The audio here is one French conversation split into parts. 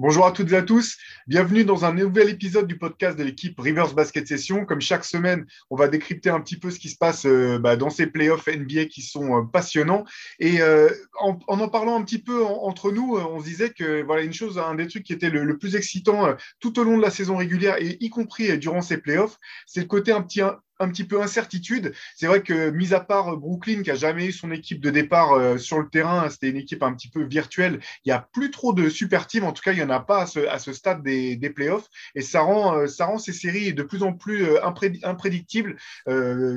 Bonjour à toutes et à tous. Bienvenue dans un nouvel épisode du podcast de l'équipe Rivers Basket Session. Comme chaque semaine, on va décrypter un petit peu ce qui se passe euh, bah, dans ces playoffs NBA qui sont euh, passionnants. Et euh, en, en, parlant un petit peu entre nous, on se disait que voilà une chose, un des trucs qui était le, plus excitant tout au long de la saison régulière et y compris durant ces playoffs, c'est le côté un petit petit peu incertitude. C'est vrai que, mis à part Brooklyn, qui a jamais eu son équipe de départ euh, sur le terrain, c'était une équipe un petit peu virtuelle. Il n'y a plus trop de super teams. En tout cas, il n'y en a pas à ce, stade des, playoffs. Et ça rend, euh, ça rend ces séries de plus en plus euh, imprédictibles.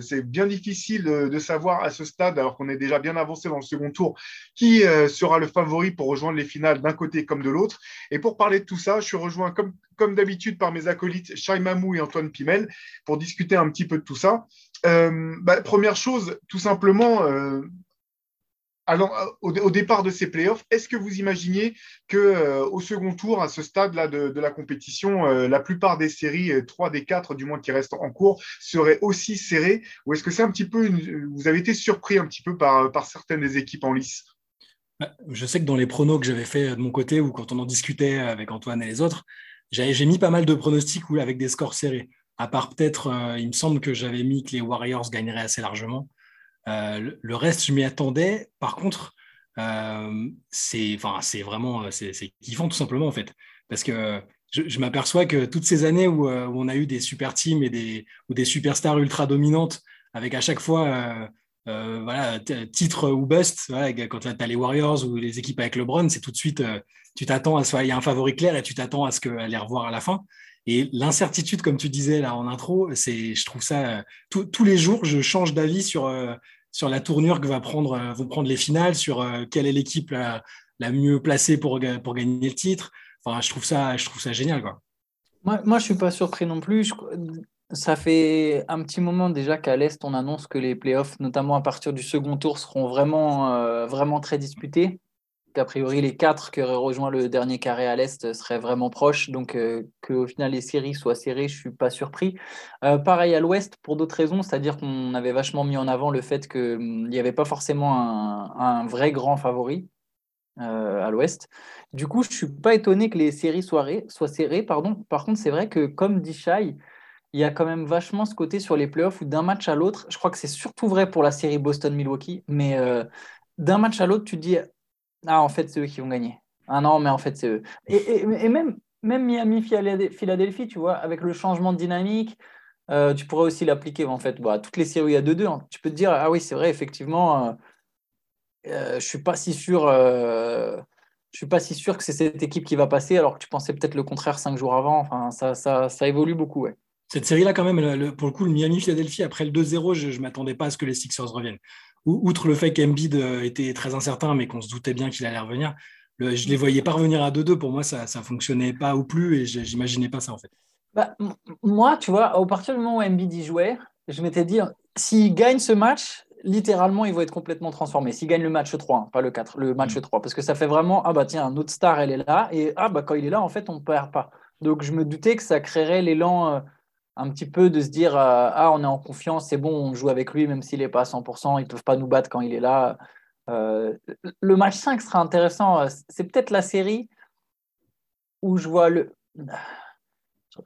c'est bien difficile de savoir à ce stade, alors qu'on est déjà bien avancé dans le second tour, qui sera le favori pour rejoindre les finales d'un côté comme de l'autre. Et pour parler de tout ça, je suis rejoint comme, comme d'habitude par mes acolytes Shai Mamou et Antoine Pimel pour discuter un petit peu de tout ça. Euh, bah, première chose, tout simplement, euh, alors, au, départ de ces playoffs, est-ce que vous imaginiez que euh, au second tour, à ce stade-là de, la compétition, la plupart des séries, trois des quatre du moins qui restent en cours, seraient aussi serrées? Ou est-ce que c'est un petit peu, vous avez été surpris un petit peu par, par certaines des équipes en lice? Bah, Je sais que dans les pronos que j'avais fait de mon côté ou quand on en discutait avec Antoine et les autres, j'ai mis pas mal de pronostics avec des scores serrés. À part peut-être, euh, il me semble que j'avais mis que les Warriors gagneraient assez largement. Euh, le, reste, je m'y attendais. Par contre, euh, c'est vraiment c'est kiffant tout simplement en fait. Parce que je, m'aperçois que toutes ces années où, on a eu des super teams et des, ou des superstars ultra dominantes, avec à chaque fois voilà, titre ou bust, quand tu as les Warriors ou les équipes avec LeBron, c'est tout de suite tu t'attends à ce qu'il y a un favori clair et tu t'attends à ce qu'elle les revoir à la fin. Et l'incertitude, comme tu disais là en intro, c'est, je trouve ça, tous les jours, je change d'avis sur, euh, sur la tournure que va prendre, euh, vont prendre les finales, sur euh, quelle est l'équipe la, mieux placée pour, pour gagner le titre. Enfin, je trouve ça, je trouve ça génial. Quoi. Moi, moi je suis pas surpris non plus. Ça fait un petit moment déjà qu'à l'Est, on annonce que les playoffs, notamment à partir du second tour, seront vraiment, vraiment très disputés qu'a priori les quatre qui auraient rejoint le dernier carré à l'Est seraient vraiment proches, donc euh, qu'au final les séries soient serrées, je ne suis pas surpris. Euh, pareil à l'Ouest, pour d'autres raisons, c'est-à-dire qu'on avait vachement mis en avant le fait qu'il hum, n'y avait pas forcément un, vrai grand favori euh, à l'Ouest. Du coup, je ne suis pas étonné que les séries soient, soient serrées. Pardon. Par contre, c'est vrai que comme dit Shai, il y a quand même vachement ce côté sur les playoffs où d'un match à l'autre, je crois que c'est surtout vrai pour la série Boston-Milwaukee, mais d'un match à l'autre, tu te dis ah, en fait, c'est eux qui vont gagner. Ah non, mais en fait, c'est eux. Et, même, même Miami-Philadelphie, tu vois, avec le changement de dynamique, euh, tu pourrais aussi l'appliquer en fait à toutes les séries où il y a 2-2. Hein. Tu peux te dire, ah oui, c'est vrai, effectivement, euh, euh, je suis pas si sûr. je suis pas si sûr que c'est cette équipe qui va passer, alors que tu pensais peut-être le contraire cinq jours avant. Enfin, ça, ça, ça évolue beaucoup. Ouais. Cette série-là, quand même, pour le coup, le Miami-Philadelphie, après le 2-0, je ne m'attendais pas à ce que les Sixers reviennent outre le fait qu'Embiid euh, était très incertain, mais qu'on se doutait bien qu'il allait revenir, je ne les voyais pas revenir à 2-2. Pour moi, ça ne fonctionnait pas ou plus et j'imaginais pas ça en fait. Bah, moi, tu vois, au partir du moment où Embiid y jouait, je m'étais dit, s'il gagne ce match, littéralement, il va être complètement transformé. S'il gagne le match 3, hein, pas le 4, le match 3, mm. parce que ça fait vraiment, ah bah tiens, un autre star, elle est là, et ah bah quand il est là, en fait, on ne perd pas. Donc je me doutais que ça créerait l'élan. Euh, un petit peu de se dire euh, ah on est en confiance, c'est bon, on joue avec lui même s'il n'est pas à 100%, ils ne peuvent pas nous battre quand il est là. Euh, le match 5 sera intéressant. C'est peut-être la série où je vois le.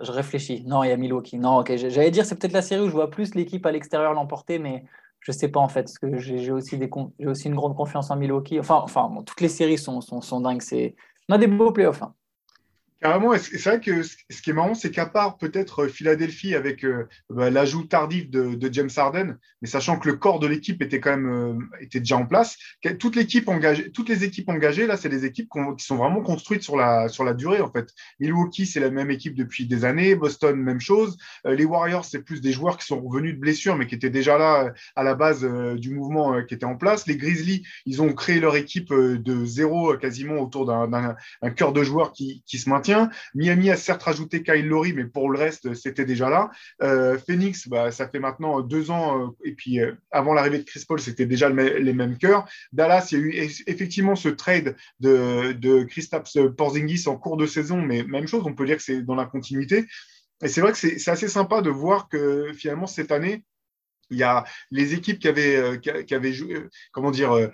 Je réfléchis. Non, il y a Milwaukee. Non, ok. J'allais dire c'est peut-être la série où je vois plus l'équipe à l'extérieur l'emporter, mais je ne sais pas en fait, parce que j'ai aussi une grande confiance en Milwaukee. Enfin, enfin toutes les séries sont, sont, sont dingues. On a des beaux playoffs. Hein. C'est vrai que ce qui est marrant, c'est qu'à part peut-être euh, Philadelphie avec euh, bah, l'ajout tardif de, James Harden, mais sachant que le corps de l'équipe était quand même euh, était déjà en place, toutes les équipes engagées là, c'est des équipes qui sont vraiment construites sur la sur la durée en fait. Milwaukee, c'est la même équipe depuis des années, Boston, même chose. les Warriors, c'est plus des joueurs qui sont revenus de blessures, mais qui étaient déjà là à la base du mouvement qui était en place. Les Grizzlies, ils ont créé leur équipe de zéro quasiment autour d'un cœur de joueurs qui, qui se maintient. Miami a certes rajouté Kyle Lowry, mais pour le reste, c'était déjà là. Euh, Phoenix, bah, ça fait maintenant deux ans, euh, et puis euh, avant l'arrivée de Chris Paul, c'était déjà les mêmes cœurs. Dallas, il y a eu effectivement ce trade de, de Kristaps Porzingis en cours de saison, mais même chose, on peut dire que c'est dans la continuité. Et c'est vrai que c'est assez sympa de voir que finalement, cette année, il y a les équipes qui avaient, qui, avaient joué, comment dire,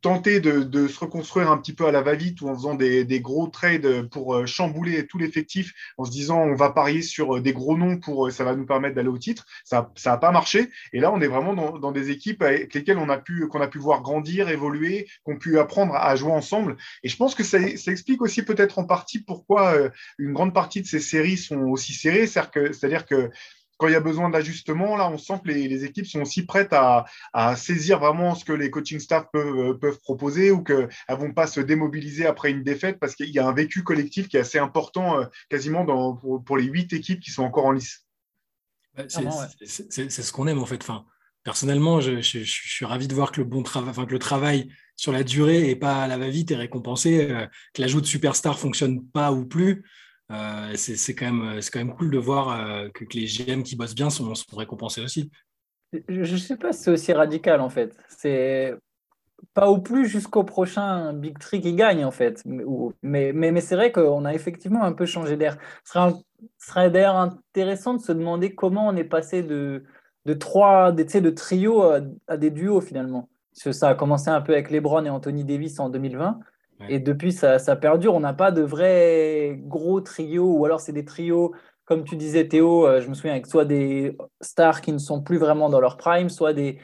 tenter de, se reconstruire un petit peu à la va-vite ou en faisant des, gros trades pour euh, chambouler tout l'effectif en se disant on va parier sur euh, des gros noms pour euh, ça va nous permettre d'aller au titre. Ça n'a pas marché. Et là, on est vraiment dans, des équipes avec lesquelles on a pu qu'on a pu voir grandir, évoluer, qu'on a pu apprendre à jouer ensemble. Et je pense que ça, explique aussi peut-être en partie pourquoi une grande partie de ces séries sont aussi serrées. C'est-à-dire que quand il y a besoin d'ajustement, là, on sent que les, équipes sont aussi prêtes à, saisir vraiment ce que les coaching staff peuvent, peuvent proposer ou qu'elles ne vont pas se démobiliser après une défaite parce qu'il y a un vécu collectif qui est assez important euh, quasiment dans, pour, les huit équipes qui sont encore en lice. C'est ce qu'on aime en fait. Enfin, personnellement, je, suis ravi de voir que le bon travail, enfin, que le travail sur la durée et pas à la va-vite est récompensé, euh, que l'ajout de superstar fonctionne pas ou plus. Euh, c'est quand, même, quand même cool de voir euh, que, les GM qui bossent bien sont, sont récompensés aussi. Je ne sais pas si c'est aussi radical en fait. C'est pas au plus jusqu'au prochain Big Tree qui gagne en fait. Mais, c'est vrai qu'on a effectivement un peu changé d'air. Ce serait, d'ailleurs intéressant de se demander comment on est passé de, de trois, de, trio à, des duos finalement. Ça a commencé un peu avec LeBron et Anthony Davis en 2020. Et depuis, ça, ça perdure. On n'a pas de vrais gros trios, ou alors c'est des trios, comme tu disais Théo, euh, je me souviens, avec soit des stars qui ne sont plus vraiment dans leur prime, soit des,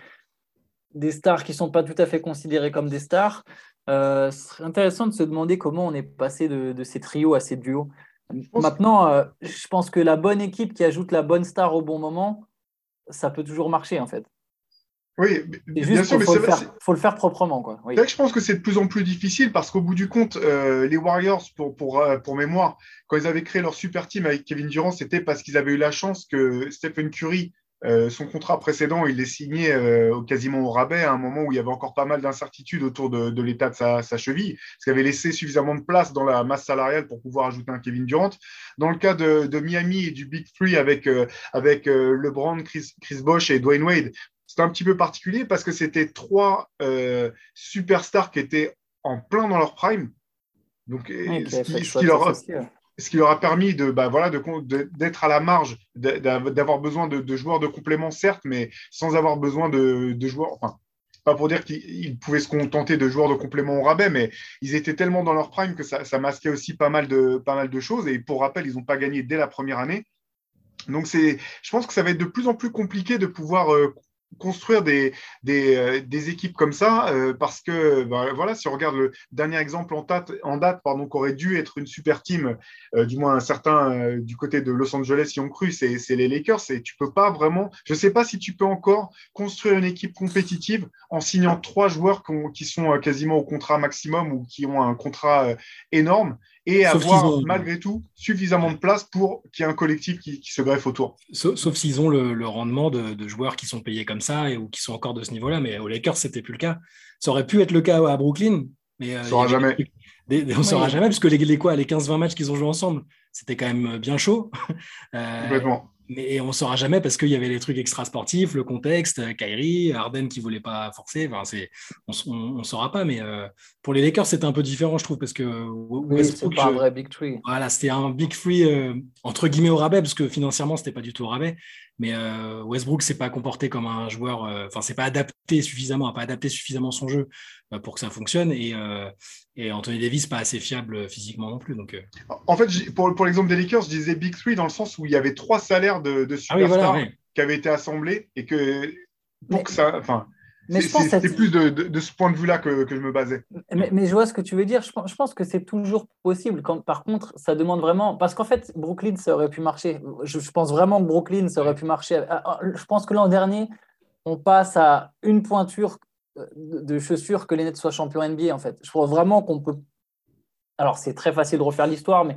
des stars qui ne sont pas tout à fait considérées comme des stars. Euh, ce serait intéressant de se demander comment on est passé de, ces trios à ces duos. Maintenant, euh, je pense que la bonne équipe qui ajoute la bonne star au bon moment, ça peut toujours marcher en fait. Oui, bien sûr, mais faut, le faire, faut le faire proprement. Quoi. Oui. je pense que c'est de plus en plus difficile parce qu'au bout du compte, euh, les Warriors, pour, pour, euh, pour mémoire, quand ils avaient créé leur super team avec Kevin Durant, c'était parce qu'ils avaient eu la chance que Stephen Curry, euh, son contrat précédent, il l'ait signé quasiment au rabais à un moment où il y avait encore pas mal d'incertitudes autour de, de l'état de sa, sa, cheville, parce qu'il avait laissé suffisamment de place dans la masse salariale pour pouvoir ajouter un Kevin Durant. Dans le cas de, de Miami et du Big Three avec, avec LeBron, Chris, Chris Bosh et Dwayne Wade, c'est un petit peu particulier parce que c'était trois euh, superstars qui étaient en plein dans leur prime. Donc, ce, qui, leur, a permis de, bah, voilà, d'être à la marge, d'avoir besoin de, joueurs de complément, certes, mais sans avoir besoin de, joueurs. Enfin, pas pour dire qu'ils pouvaient se contenter de joueurs de complément au rabais, mais ils étaient tellement dans leur prime que ça, masquait aussi pas mal, de, pas mal de choses. Et pour rappel, ils n'ont pas gagné dès la première année. Donc, je pense que ça va être de plus en plus compliqué de pouvoir euh, construire euh, des, équipes comme ça euh, parce que bah, voilà si on regarde le dernier exemple en date, en date pardon qu'aurait dû être une super team euh, du moins un certain du côté de Los Angeles y ont cru c'est les Lakers et tu peux pas vraiment je sais pas si tu peux encore construire une équipe compétitive en signant trois joueurs qui sont quasiment au contrat maximum ou qui ont un contrat énorme et avoir malgré tout suffisamment de place pour qu'il y ait un collectif qui, se greffe autour. Sauf, s'ils ont le, rendement de, joueurs qui sont payés comme ça et ou qui sont encore de ce niveau-là, mais aux Lakers, c'était plus le cas. Ça aurait pu être le cas à Brooklyn, mais euh, on ne jamais. on ne saura jamais, parce que les, les, quoi, les 15-20 matchs qu'ils ont joué ensemble, c'était quand même bien chaud. Euh, Complètement mais on ne saura jamais parce qu'il y avait les trucs extra-sportifs, le contexte, euh, Kyrie, Harden qui ne voulait pas forcer. Enfin, on ne saura pas, mais euh, pour les Lakers, c'était un peu différent, je trouve, parce que Westbrook. pas un vrai Big Three. Voilà, c'était un Big Three euh, entre guillemets au rabais, parce que financièrement, ce n'était pas du tout au rabais. Mais euh, Westbrook s'est pas comporté comme un joueur, euh, enfin, c'est pas adapté suffisamment, a pas adapté suffisamment son jeu euh, pour que ça fonctionne. Et, et, Anthony Davis, pas assez fiable physiquement non plus. Donc, En fait, pour, pour l'exemple des Lakers, je disais Big Three dans le sens où il y avait trois salaires de, de ah superstars qui avaient été assemblés et que pour que ça. Enfin, c'est plus de, ce point de vue-là que, je me basais. Mais, je vois ce que tu veux dire. Je, pense que c'est toujours possible. Quand, par contre, ça demande vraiment. Parce qu'en fait, Brooklyn, ça aurait pu marcher. Je, pense vraiment que Brooklyn, ça aurait pu marcher. Ah, ah, je pense que l'an dernier, on passe à une pointure de chaussures que les Nets soient champions NBA, en fait. Je crois vraiment qu'on peut. Alors, c'est très facile de refaire l'histoire, mais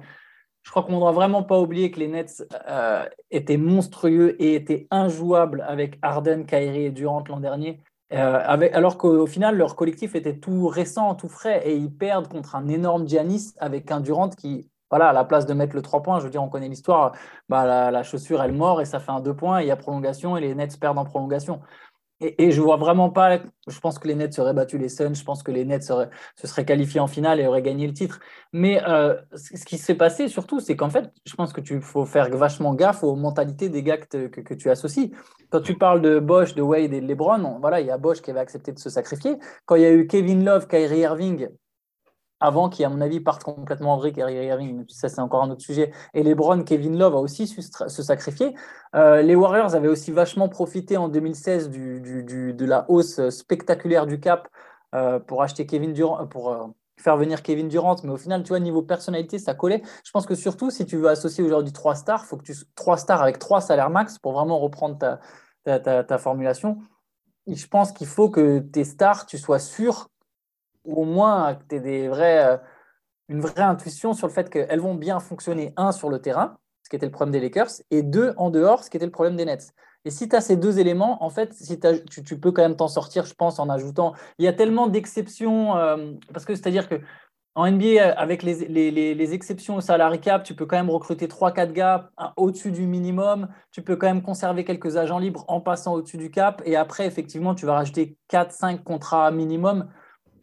je crois qu'on ne doit vraiment pas oublier que les Nets euh, étaient monstrueux et étaient injouables avec Harden, Kyrie et Durant l'an dernier. Euh, alors qu'au final, leur collectif était tout récent, tout frais, et ils perdent contre un énorme Giannis avec un Durant qui, voilà, à la place de mettre le 3 points, je veux dire, on connaît l'histoire, bah, la, chaussure, elle mord et ça fait un 2 points, et il y a prolongation, et les Nets perdent en prolongation. Et, je vois vraiment pas. Je pense que les Nets seraient battus les Suns. Je pense que les Nets se seraient qualifiés en finale et auraient gagné le titre. Mais euh, ce qui s'est passé surtout, c'est qu'en fait, je pense que tu faut faire vachement gaffe aux mentalités des gars que, tu associes. Quand tu parles de Bosch, de Wade et de LeBron, voilà, il y a Bosch qui avait accepté de se sacrifier. Quand il y a eu Kevin Love, Kyrie Irving, avant qui, à mon avis, partent complètement en vrille, Kyrie Irving, ça c'est encore un autre sujet. Et LeBron, Kevin Love a aussi su se sacrifier. Euh, les Warriors avaient aussi vachement profité en 2016 du, de la hausse spectaculaire du cap euh, pour acheter Kevin Durant, pour euh, faire venir Kevin Durant. Mais au final, tu vois, niveau personnalité, ça collait. Je pense que surtout, si tu veux associer aujourd'hui trois stars, faut que tu trois stars avec trois salaires max pour vraiment reprendre ta, ta formulation. Je pense qu'il faut que tes stars, tu sois sûr au moins que tu aies des vrais, euh, une vraie intuition sur le fait qu'elles vont bien fonctionner, un, sur le terrain, ce qui était le problème des Lakers, et deux, en dehors, ce qui était le problème des Nets. Et si tu as ces deux éléments, en fait, si tu, tu, peux quand même t'en sortir, je pense, en ajoutant. Il y a tellement d'exceptions, euh, parce que c'est-à-dire que en NBA, avec les, les, les, exceptions au salary cap, tu peux quand même recruter 3-4 gars au-dessus du minimum. Tu peux quand même conserver quelques agents libres en passant au-dessus du cap. Et après, effectivement, tu vas rajouter 4-5 contrats minimum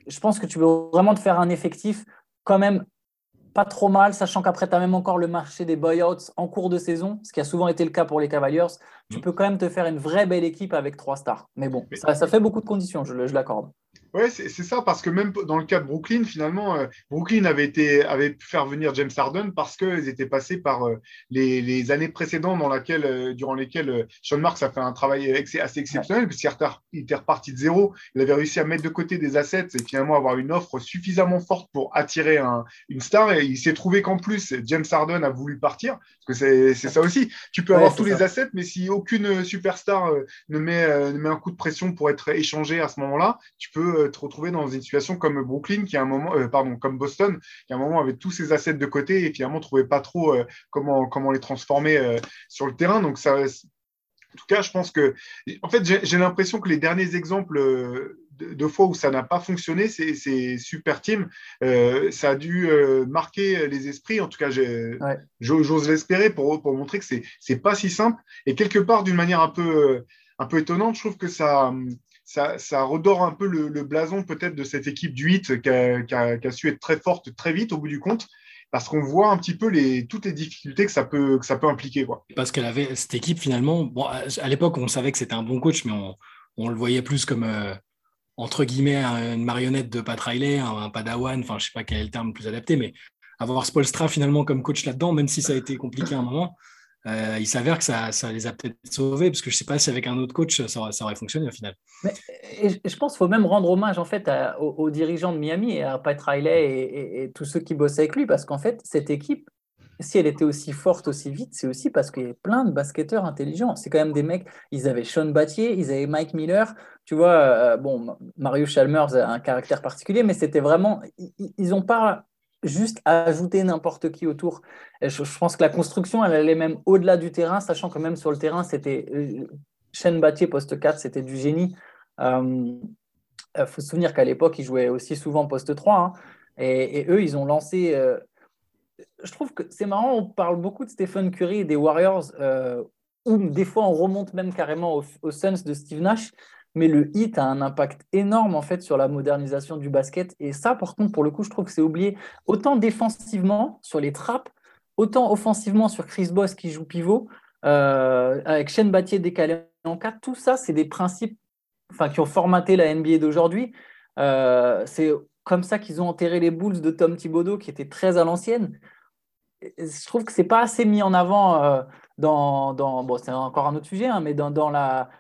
je pense que tu veux vraiment te faire un effectif quand même pas trop mal, sachant qu'après, tu as même encore le marché des buyouts en cours de saison, ce qui a souvent été le cas pour les Cavaliers. Tu mm. peux quand même te faire une vraie belle équipe avec trois stars. Mais bon, ça, ça fait beaucoup de conditions, je l'accorde. Ouais, c'est ça, parce que même dans le cas de Brooklyn, finalement, euh, Brooklyn avait, été, avait pu faire venir James Harden parce qu'ils étaient passés par euh, les, années précédentes dans laquelle, euh, durant lesquelles Sean Marks a fait un travail assez exceptionnel, puisqu'il était reparti de zéro. Il avait réussi à mettre de côté des assets et finalement avoir une offre suffisamment forte pour attirer une star. Et il s'est trouvé qu'en plus, James Harden a voulu partir, parce que c'est ça aussi. Tu peux avoir tous les assets, mais si aucune superstar ne met, ne met un coup de pression pour être échangé à ce moment-là, tu peux te retrouver dans une situation comme Brooklyn, qui a un moment, euh, pardon, comme Boston, qui à un moment avait tous ses assets de côté et finalement ne trouvait pas trop euh, comment, comment les transformer euh, sur le terrain. Donc ça, en tout cas, je pense que, en fait, j'ai l'impression que les derniers exemples de, fois où ça n'a pas fonctionné, c'est super team. ça a dû marquer les esprits. En tout cas, j'ose l'espérer pour, pour montrer que c'est pas si simple. Et quelque part, d'une manière un peu, un peu étonnante, je trouve que ça, ça, redore un peu le, blason peut-être de cette équipe du 8 qui a, su être très forte très vite au bout du compte parce qu'on voit un petit peu toutes les difficultés que ça peut, que ça peut impliquer. Parce qu'elle avait cette équipe finalement, à l'époque on savait que c'était un bon coach, mais on, le voyait plus comme euh, entre guillemets une marionnette de Pat Riley, un, padawan, enfin je sais pas quel est le terme le plus adapté, mais avoir Spolstra finalement comme coach là-dedans, même si ça a été compliqué à un moment, euh, il s'avère que ça, les a peut-être sauvés, parce que je ne sais pas si avec un autre coach, ça, aurait fonctionné au final. Mais, je pense qu'il faut même rendre hommage en fait aux, dirigeants de Miami, et à Pat Riley et, tous ceux qui bossaient avec lui, parce qu'en fait, cette équipe, si elle était aussi forte aussi vite, c'est aussi parce qu'il y avait plein de basketteurs intelligents. C'est quand même des mecs, ils avaient Sean Battier, ils avaient Mike Miller. Tu vois, euh, bon, Mario Chalmers a un caractère particulier, mais c'était vraiment, ils n'ont pas juste ajouter n'importe qui autour. je, pense que la construction, elle allait même au-delà du terrain, sachant que même sur le terrain, c'était Chen euh, Battier, poste 4, c'était du génie. Il euh, faut se souvenir qu'à l'époque, ils jouaient aussi souvent poste 3. Hein. et, eux, ils ont lancé. Euh, je trouve que c'est marrant, on parle beaucoup de Stephen Curry et des Warriors, ou des fois on remonte même carrément aux Suns de Steve Nash mais le hit a un impact énorme en fait sur la modernisation du basket. Et ça, par contre, pour le coup, je trouve que c'est oublié autant défensivement sur les trappes, autant offensivement sur Chris Boss qui joue pivot, euh, avec Shane Battier décalé en 4. Tout ça, c'est des principes qui ont formaté la NBA d'aujourd'hui. Euh, c'est comme ça qu'ils ont enterré les Bulls de Tom Thibodeau, qui était très à l'ancienne. Je trouve que c'est pas assez mis en avant. Euh, dans, dans bon, c'est encore un autre sujet, hein, mais dans, dans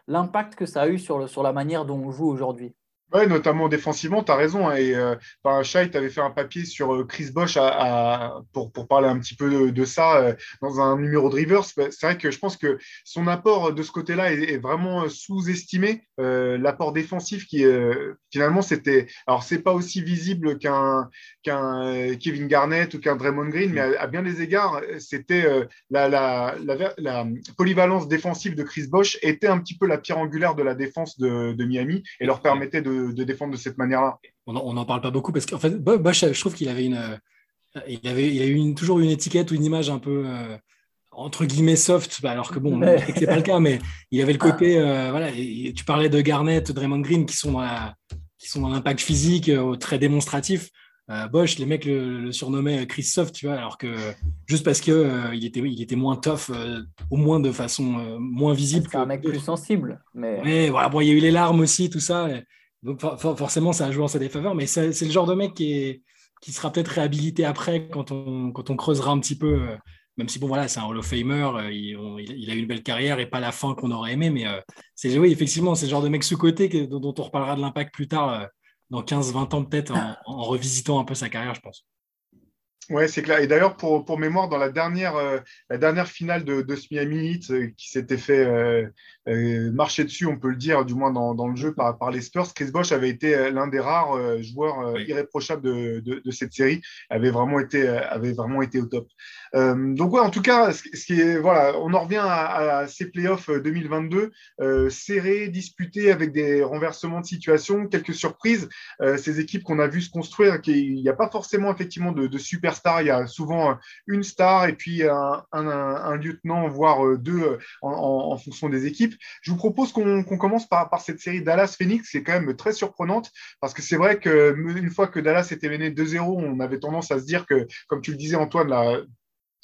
l'impact que ça a eu sur, le, sur la manière dont on joue aujourd'hui. Oui, notamment défensivement, tu as raison. Hein, et euh, ben, avait fait un papier sur euh, Chris Bosch à, pour, pour, parler un petit peu de, ça euh, dans un numéro de Rivers. Ben, c'est vrai que je pense que son apport de ce côté-là est, vraiment euh, sous-estimé. L'apport défensif qui finalement c'était. Alors, c'est pas aussi visible qu'un qu'un Kevin Garnett ou qu'un Draymond Green, mais à, bien des égards, c'était la, la, la, polyvalence défensive de Chris Bosch était un petit peu la pierre angulaire de la défense de, de Miami et leur permettait de de, défendre de cette manière-là. On n'en parle pas beaucoup parce qu'en fait, Bosch, je trouve qu'il avait une, euh, il avait, il a eu une, toujours une étiquette ou une image un peu, euh, entre guillemets soft, bah, alors que bon, ce n'est pas le cas, mais il avait le côté, euh, voilà, tu parlais de Garnett, Draymond Green qui sont dans qui sont dans l'impact physique très démonstratif. Bosch, les mecs le, surnommaient Chris Soft, tu vois, alors que juste parce que il était, il était moins tough, au moins de façon moins visible. C'est un mec plus sensible, mais. voilà, bon, il y a eu les larmes aussi, tout ça. Donc forcément, ça a joué en sa défaveur, mais c'est le genre de mec qui, est, qui sera peut-être réhabilité après quand on, quand on creusera un petit peu. Euh, même si bon voilà, c'est un Hall of Famer, euh, il, a eu une belle carrière et pas la fin qu'on aurait aimé, mais euh, c'est oui effectivement c'est le genre de mec sous-côté dont, on reparlera de l'impact plus tard dans 15-20 ans peut-être en, revisitant un peu sa carrière, je pense. Ouais, c'est clair. Et d'ailleurs, pour, pour, mémoire, dans la dernière, euh, la dernière finale de, de ce Miami Heat qui s'était fait euh, euh, marcher dessus, on peut le dire, du moins dans, dans le jeu par, par, les Spurs, Chris Bosh avait été l'un des rares joueurs irréprochables de, de, de, cette série, avait vraiment été, avait vraiment été au top. donc ouais, en tout cas, ce, qui est, voilà, on en revient à, à ces playoffs 2022, serrés, disputés avec des renversements de situation, quelques surprises. ces équipes qu'on a vu se construire, il n'y a pas forcément effectivement de, de super star, il y a souvent euh, une star et puis un, lieutenant, voire euh, deux euh, en, fonction des équipes. Je vous propose qu'on commence par, cette série Dallas-Phoenix, qui est quand même très surprenante, parce que c'est vrai qu'une fois que Dallas était mené 2-0, on avait tendance à se dire que, comme tu le disais Antoine, la,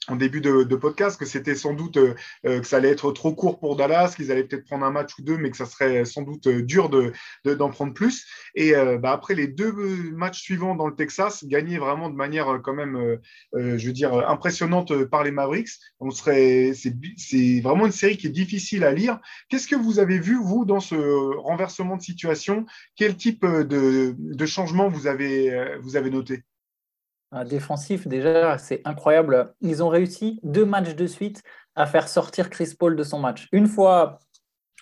en début de, podcast que c'était sans doute euh, euh, que ça allait être trop court pour Dallas, qu'ils allaient peut-être prendre un match ou deux, mais que ça serait sans doute euh, dur de, d'en prendre plus. Et bah, après les deux matchs suivants dans le Texas, gagner vraiment de manière quand même, je veux dire, impressionnante par les Mavericks, on serait, c'est, c'est vraiment une série qui est difficile à lire. Qu'est-ce que vous avez vu, vous, dans ce renversement de situation? Quel type de, de changement vous avez, vous avez noté? Défensif, déjà, c'est incroyable. Ils ont réussi deux matchs de suite à faire sortir Chris Paul de son match. Une fois,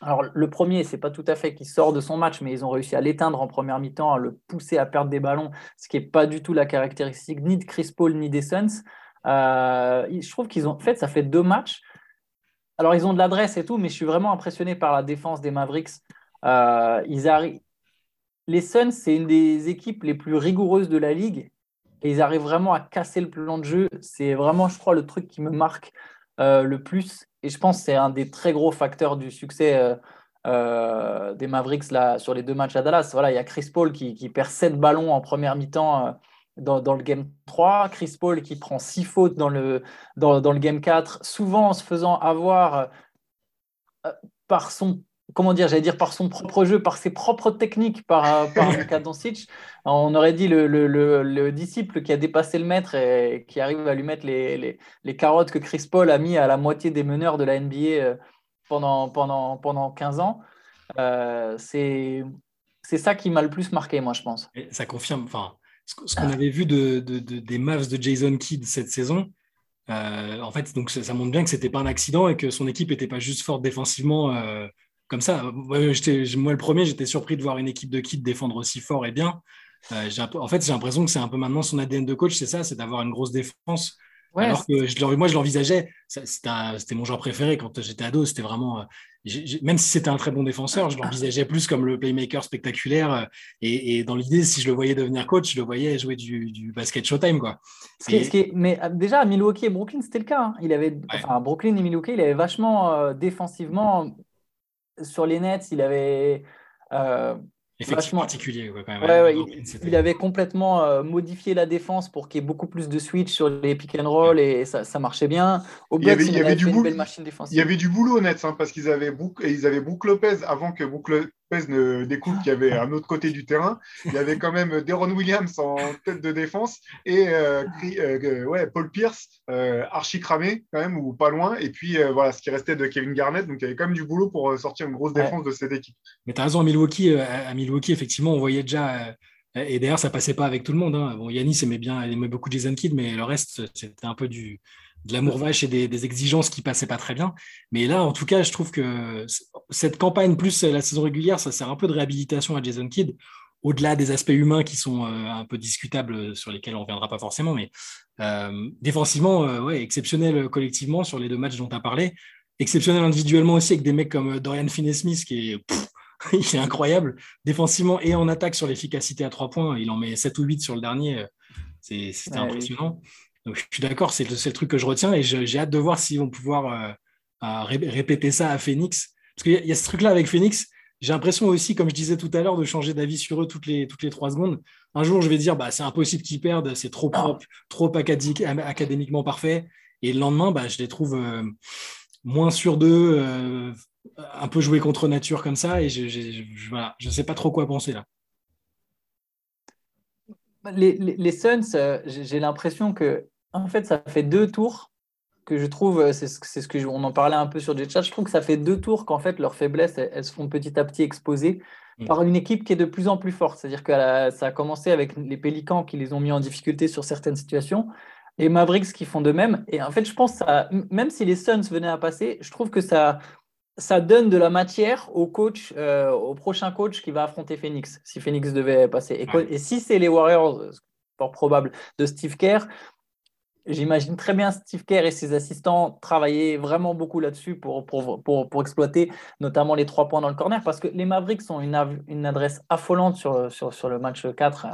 alors le premier, c'est pas tout à fait qu'il sort de son match, mais ils ont réussi à l'éteindre en première mi-temps, à le pousser à perdre des ballons, ce qui n'est pas du tout la caractéristique ni de Chris Paul ni des Suns. Euh, je trouve qu'ils ont fait, ça fait deux matchs. Alors ils ont de l'adresse et tout, mais je suis vraiment impressionné par la défense des Mavericks. Euh, ils arrivent. Les Suns, c'est une des équipes les plus rigoureuses de la ligue et ils arrivent vraiment à casser le plan de jeu. C'est vraiment, je crois, le truc qui me marque euh, le plus. Et je pense que c'est un des très gros facteurs du succès euh, euh, des Mavericks là, sur les deux matchs à Dallas. Voilà, il y a Chris Paul qui, perd 7 ballons en première mi-temps dans, le game 3. Chris Paul qui prend 6 fautes dans le, dans, dans, le game 4, souvent en se faisant avoir par son comment dire, j'allais dire par son propre jeu, par ses propres techniques, par, par Luka Doncic. On aurait dit le, disciple qui a dépassé le maître et qui arrive à lui mettre les, les, carottes que Chris Paul a mis à la moitié des meneurs de la NBA euh, pendant, pendant, pendant 15 ans. Euh, c'est ça qui m'a le plus marqué, moi, je pense. ça confirme, enfin, ce, qu'on avait vu de, des Mavs de Jason Kidd cette saison. Euh, en fait, donc ça, montre bien que c'était pas un accident et que son équipe n'était pas juste forte défensivement comme ça. Moi, le premier, j'étais surpris de voir une équipe de Kidd défendre aussi fort et bien. Euh, en fait, j'ai l'impression que c'est un peu maintenant son ADN de coach, c'est ça, c'est d'avoir une grosse défense. Alors que je, moi, je l'envisageais, c'était mon genre préféré quand j'étais ado, c'était vraiment, euh, même si c'était un très bon défenseur, je l'envisageais plus comme le playmaker spectaculaire. Euh, et, dans l'idée, si je le voyais devenir coach, je le voyais jouer du, basket showtime. Quoi. mais déjà, à Milwaukee et Brooklyn, c'était le cas. Hein. Il avait, enfin, Brooklyn et Milwaukee, il avait vachement défensivement sur les Nets, il avait. Euh, vachement... particulier. quand même. il, avait complètement euh, modifié la défense pour qu'il y ait beaucoup plus de switch sur les pick and roll et ça, ça marchait bien. Au il y avait, il y avait du boulot. Il y avait du boulot au Nets hein, parce qu'ils avaient Brook, ils avaient Brook Lopez avant que Brook ne découvre qu'il y avait un autre côté du terrain. Il y avait quand même Deron Williams en tête de défense et euh, euh, ouais, Paul Pierce, euh, archi cramé quand même, ou pas loin. Et puis voilà, ce qui restait de Kevin Garnett. Donc il y avait quand même du boulot pour sortir une grosse défense de cette équipe. Mais tu as raison, à Milwaukee, à Milwaukee, effectivement, on voyait déjà. Et d'ailleurs, ça passait pas avec tout le monde. Hein. Bon, Yanis aimait bien, il aimait beaucoup Jason Kidd, mais le reste, c'était un peu du, de l'amour vache et des, exigences qui passaient pas très bien. Mais là, en tout cas, je trouve que cette campagne plus la saison régulière, ça sert un peu de réhabilitation à Jason Kidd, au-delà des aspects humains qui sont euh, un peu discutables, sur lesquels on ne reviendra pas forcément. Mais euh, défensivement, euh, ouais, exceptionnel collectivement sur les deux matchs dont tu as parlé. Exceptionnel individuellement aussi avec des mecs comme Dorian Finney-Smith qui est, il est incroyable. Défensivement et en attaque sur l'efficacité à trois points, il en met 7 ou 8 sur le dernier. C'était impressionnant. Donc, je suis d'accord, c'est le, truc que je retiens et j'ai hâte de voir s'ils vont pouvoir répéter ça à Phoenix. Parce qu'il y, a ce truc-là avec Phoenix, j'ai l'impression aussi, comme je disais tout à l'heure, de changer d'avis sur eux toutes les, toutes les trois secondes. Un jour, je vais dire, bah, c'est impossible qu'ils perdent, c'est trop propre, trop académiquement parfait. Et le lendemain, bah, je les trouve euh, moins sur d'eux, euh, un peu jouer contre nature comme ça. Et je ne voilà, je sais pas trop quoi penser là. Les, les, les Suns, euh, j'ai l'impression que en fait, ça fait deux tours que je trouve, euh, c'est ce que on en parlait un peu sur chat, je trouve que ça fait deux tours qu'en fait leurs faiblesses, elles, se font petit à petit exposer mm. par une équipe qui est de plus en plus forte. C'est-à-dire que ça a commencé avec les Pélicans qui les ont mis en difficulté sur certaines situations et Mavericks qui font de même. Et en fait, je pense, ça, même si les Suns venaient à passer, je trouve que ça, ça donne de la matière au coach, euh, au prochain coach qui va affronter Phoenix, si Phoenix devait passer. Et, et si c'est les Warriors, fort probable, de Steve Kerr, J'imagine très bien Steve Kerr et ses assistants travailler vraiment beaucoup là-dessus pour, pour, pour, pour, exploiter notamment les trois points dans le corner parce que les Mavericks ont une, une adresse affolante sur, sur, sur, le match 4.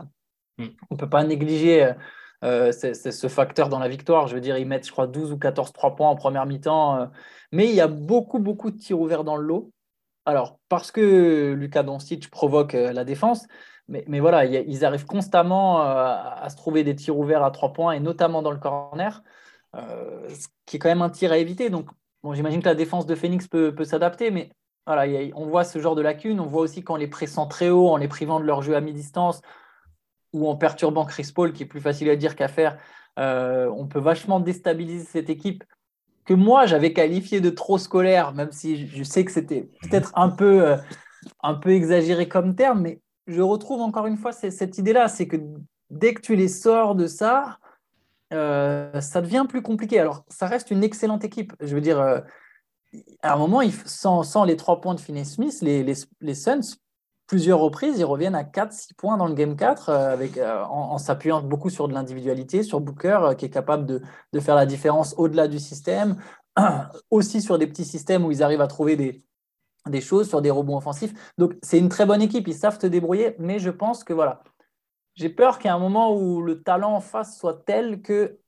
Mm. On ne peut pas négliger euh, ce facteur dans la victoire. Je veux dire, ils mettent, je crois, 12 ou 14 3 points en première mi-temps. Euh. mais il y a beaucoup, beaucoup de tirs ouverts dans le lot. Alors, parce que Lucas Doncic provoque euh, la défense, mais, voilà, ils arrivent constamment euh, à, se trouver des tirs ouverts à trois points, et notamment dans le corner, euh, ce qui est quand même un tir à éviter. Donc, bon, j'imagine que la défense de Phoenix peut, s'adapter, mais voilà, on voit ce genre de lacunes. On voit aussi qu'en les pressant très haut, en les privant de leur jeu à mi-distance, ou en perturbant Chris Paul, qui est plus facile à dire qu'à faire, euh, on peut vachement déstabiliser cette équipe que moi j'avais qualifié de trop scolaire, même si je sais que c'était peut-être un peu, un peu exagéré comme terme, mais je retrouve encore une fois cette idée-là, c'est que dès que tu les sors de ça, euh, ça devient plus compliqué. Alors, ça reste une excellente équipe. Je veux dire, euh, à un moment, sans, les trois points de Finney Smith, les, les, Suns, plusieurs reprises, ils reviennent à 4-6 points dans le Game 4 euh, avec, en, s'appuyant beaucoup sur de l'individualité, sur Booker, qui est capable de, de faire la différence au-delà du système, aussi sur des petits systèmes où ils arrivent à trouver des, des choses sur des rebonds offensifs. Donc, c'est une très bonne équipe, ils savent te débrouiller, mais je pense que voilà, j'ai peur qu'il y ait un moment où le talent en face soit tel que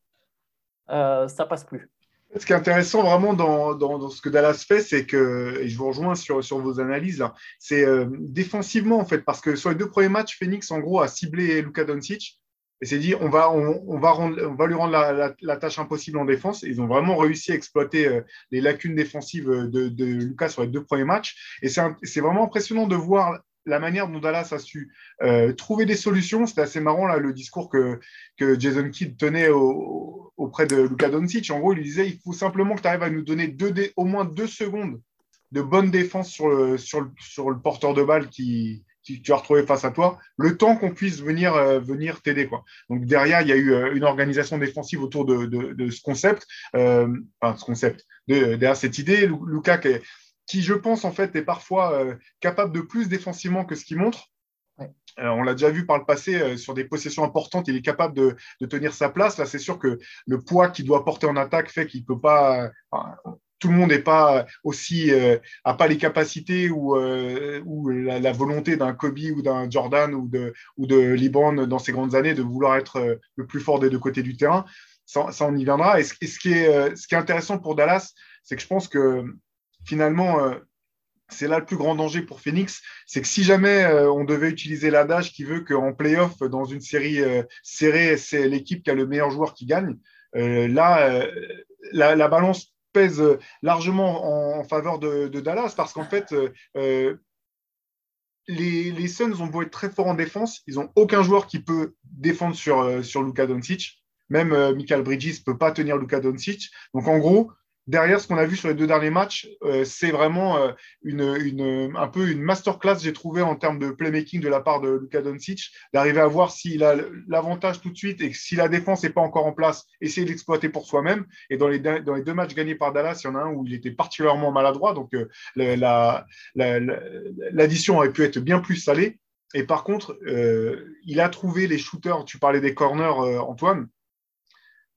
euh, ça passe plus. Ce qui est intéressant vraiment dans, ce que Dallas fait, c'est que, et je vous rejoins sur, vos analyses, c'est euh, défensivement en fait, parce que sur les deux premiers matchs, Phoenix en gros a ciblé Luka Doncic et s'est dit on va, on va lui rendre la, tâche impossible en défense. ils ont vraiment réussi à exploiter euh, les lacunes défensives de, de, Lucas sur les deux premiers matchs. Et c'est vraiment impressionnant de voir la manière dont Dallas a su euh, trouver des solutions. C'était assez marrant là, le discours que, que Jason Kidd tenait auprès de Luka Doncic. En gros, il disait il faut simplement que tu arrives à nous donner au moins deux secondes de bonne défense sur le, sur le, sur le porteur de balle qui, tu as retrouvé face à toi, le temps qu'on puisse venir, euh, venir t'aider. Donc derrière, il y a eu euh, une organisation défensive autour de, de, ce concept, enfin ce concept, derrière cette idée. Lucas, qui, je pense, en fait, est parfois capable de plus défensivement que ce qu'il montre. on l'a déjà vu par le passé sur des possessions importantes, il est capable de, de tenir sa place. Là, c'est sûr que le poids qu'il doit porter en attaque fait qu'il ne peut pas tout le monde n'est pas aussi euh, a pas les capacités ou, euh, ou la, volonté d'un Kobe ou d'un Jordan ou de ou de LeBron dans ses grandes années de vouloir être euh, le plus fort des deux côtés du terrain. Ça, ça on y viendra. Et ce, qui est ce qui est intéressant pour Dallas, c'est que je pense que finalement c'est là le plus grand danger pour Phoenix, c'est que si jamais on devait utiliser l'adage qui veut qu'en playoff, dans une série serrée, c'est l'équipe qui a le meilleur joueur qui gagne, là, la, la, balance pèse largement en, faveur de, Dallas parce qu'en fait, euh, euh, les, Suns ont beau être très forts en défense, ils n'ont aucun joueur qui peut défendre sur, euh, sur Luka Doncic. Même Michael Bridges ne peut pas tenir Luka Doncic. Donc en gros, derrière, ce qu'on a vu sur les deux derniers matchs, euh, c'est vraiment euh, une, un peu une masterclass, j'ai trouvé, en termes de playmaking de la part de Luka Doncic, d'arriver à voir s'il a l'avantage tout de suite et que si la défense n'est pas encore en place, essayer d'exploiter pour soi-même. Et dans les, dans les deux matchs gagnés par Dallas, il y en a un où il était particulièrement maladroit, donc euh, l'addition aurait pu être bien plus salée. Et par contre, il a trouvé les shooters, tu parlais des corners, Antoine,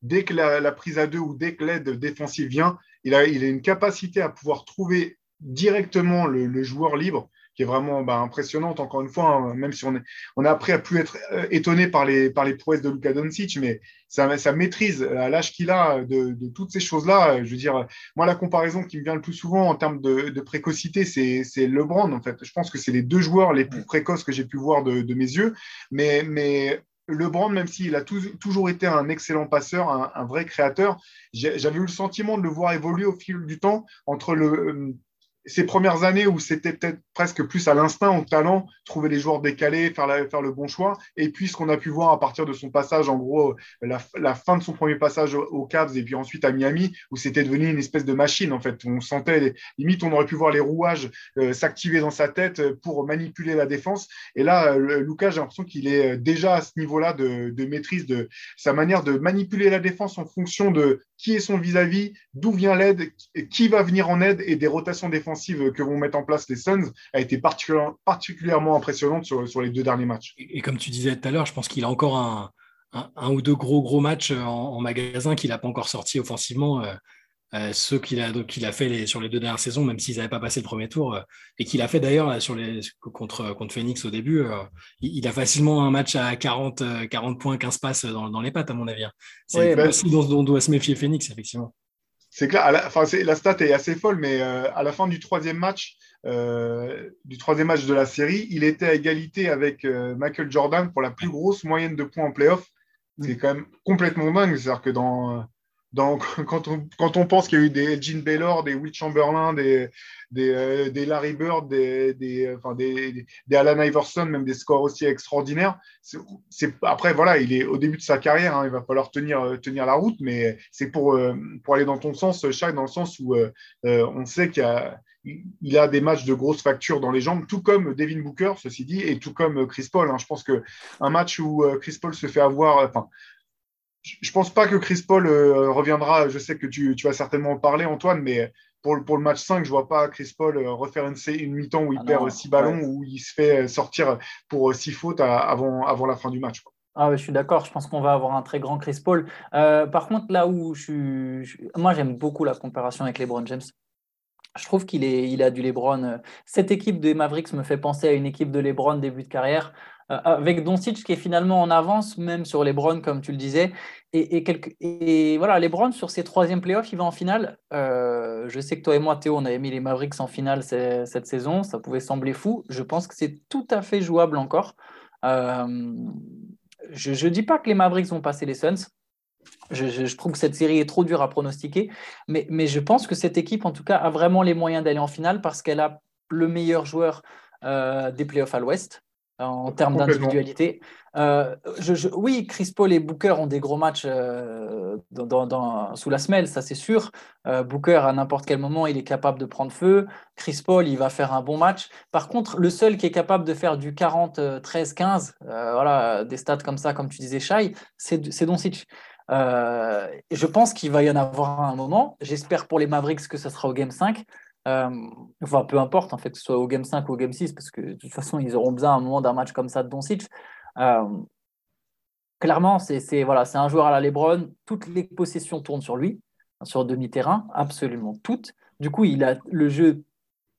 dès que la, prise à deux ou dès que l'aide défensive vient, il a, il a une capacité à pouvoir trouver directement le, joueur libre, qui est vraiment bah, impressionnante, encore une fois, hein, même si on, est, on a appris à plus être euh, étonné par les, par les prouesses de Luka Doncic, mais sa, sa maîtrise à l'âge qu'il a de, de, toutes ces choses-là, je veux dire, moi, la comparaison qui me vient le plus souvent en termes de, de précocité, c'est LeBron, en fait. Je pense que c'est les deux joueurs les plus précoces que j'ai pu voir de, de mes yeux, mais, mais LeBron, même s'il a toujours été un excellent passeur, un vrai créateur, j'avais eu le sentiment de le voir évoluer au fil du temps entre le, euh, ces premières années où c'était peut-être presque plus à l'instinct, au talent, trouver les joueurs décalés, faire, le bon choix. Et puis, ce qu'on a pu voir à partir de son passage, en gros, la, fin de son premier passage aux Cavs et puis ensuite à Miami, où c'était devenu une espèce de machine, en fait. On sentait, limite, on aurait pu voir les rouages euh, s'activer dans sa tête pour manipuler la défense. Et là, euh, Lucas, j'ai l'impression qu'il est déjà à ce niveau-là de, de maîtrise de sa manière de manipuler la défense en fonction de qui est son vis-à-vis, d'où vient l'aide, qui va venir en aide et des rotations défensives que vont mettre en place les Suns a été particulièrement impressionnante sur, les deux derniers matchs. Et, comme tu disais tout à l'heure, je pense qu'il a encore un, ou deux gros gros matchs en, magasin qu'il n'a pas encore sorti offensivement. Euh, euh, ceux qu'il a, qu'il a fait sur les deux dernières saisons, même s'ils n'avaient pas passé le premier tour, euh, et qu'il a fait d'ailleurs sur les, contre, contre Phoenix au début, il, a facilement un match à 40, 40 points, 15 passes dans, les pattes, à mon avis. Hein. C'est ouais, aussi dont, on doit se méfier Phoenix, effectivement. C'est clair, la, la stat est assez folle, mais à la fin du troisième match, du troisième match de la série, il était à égalité avec Michael Jordan pour la plus grosse moyenne de points en playoff. C'est quand même complètement dingue. C'est-à-dire que dans, donc, quand on, quand on pense qu'il y a eu des Elgin Baylor, des Will Chamberlain, des, des, euh, Larry Bird, des, des, enfin, des, Alan Iverson, même des scores aussi extraordinaires, c'est, après, voilà, il est au début de sa carrière, hein, il va falloir tenir, euh, tenir la route, mais c'est pour, euh, pour aller dans ton sens, Shaq, dans le sens où on sait qu'il a, a des matchs de grosses factures dans les jambes, tout comme Devin Booker, ceci dit, et tout comme Chris Paul. Hein. Je pense qu'un match où Chris Paul se fait avoir, enfin, je pense pas que Chris Paul euh, reviendra. Je sais que tu, vas certainement en parler, Antoine, mais pour, pour, le match 5, je vois pas Chris Paul euh, refaire une, une mi-temps où il ah perd 6 ballons, où il se fait sortir pour 6 fautes avant, avant la fin du match. Ah je suis d'accord. Je pense qu'on va avoir un très grand Chris Paul. Euh, par contre, là où je suis. Moi, j'aime beaucoup la comparaison avec LeBron James. Je trouve qu'il il a du LeBron. Cette équipe des Mavericks me fait penser à une équipe de LeBron début de carrière. Euh, avec Doncic qui est finalement en avance, même sur les Browns, comme tu le disais. Et, et, voilà, les Browns, sur ses troisième playoffs, il va en finale. Euh, je sais que toi et moi, Théo, on avait mis les Mavericks en finale cette saison. Ça pouvait sembler fou. Je pense que c'est tout à fait jouable encore. Euh, je ne dis pas que les Mavericks vont passer les Suns. Je, trouve que cette série est trop dure à pronostiquer. Mais, mais je pense que cette équipe, en tout cas, a vraiment les moyens d'aller en finale parce qu'elle a le meilleur joueur des playoffs à l'Ouest en termes d'individualité. Euh, oui, Chris Paul et Booker ont des gros matchs euh, dans, sous la semelle, ça c'est sûr. Euh, Booker, à n'importe quel moment, il est capable de prendre feu. Chris Paul, il va faire un bon match. Par contre, le seul qui est capable de faire du 40, 13, 15, voilà, des stats comme ça, comme tu disais, Shai, c'est Doncic. je pense qu'il va y en avoir un moment. J'espère pour les Mavericks que ce sera au Game 5. Euh, enfin, peu importe, en fait, que ce soit au Game 5 ou au Game 6, parce que de toute façon, ils auront besoin à un moment d'un match comme ça de Doncic. Euh, clairement, c'est voilà, un joueur à la Lebron. Toutes les possessions tournent sur lui, sur demi-terrain, absolument toutes. Du coup, il a le jeu.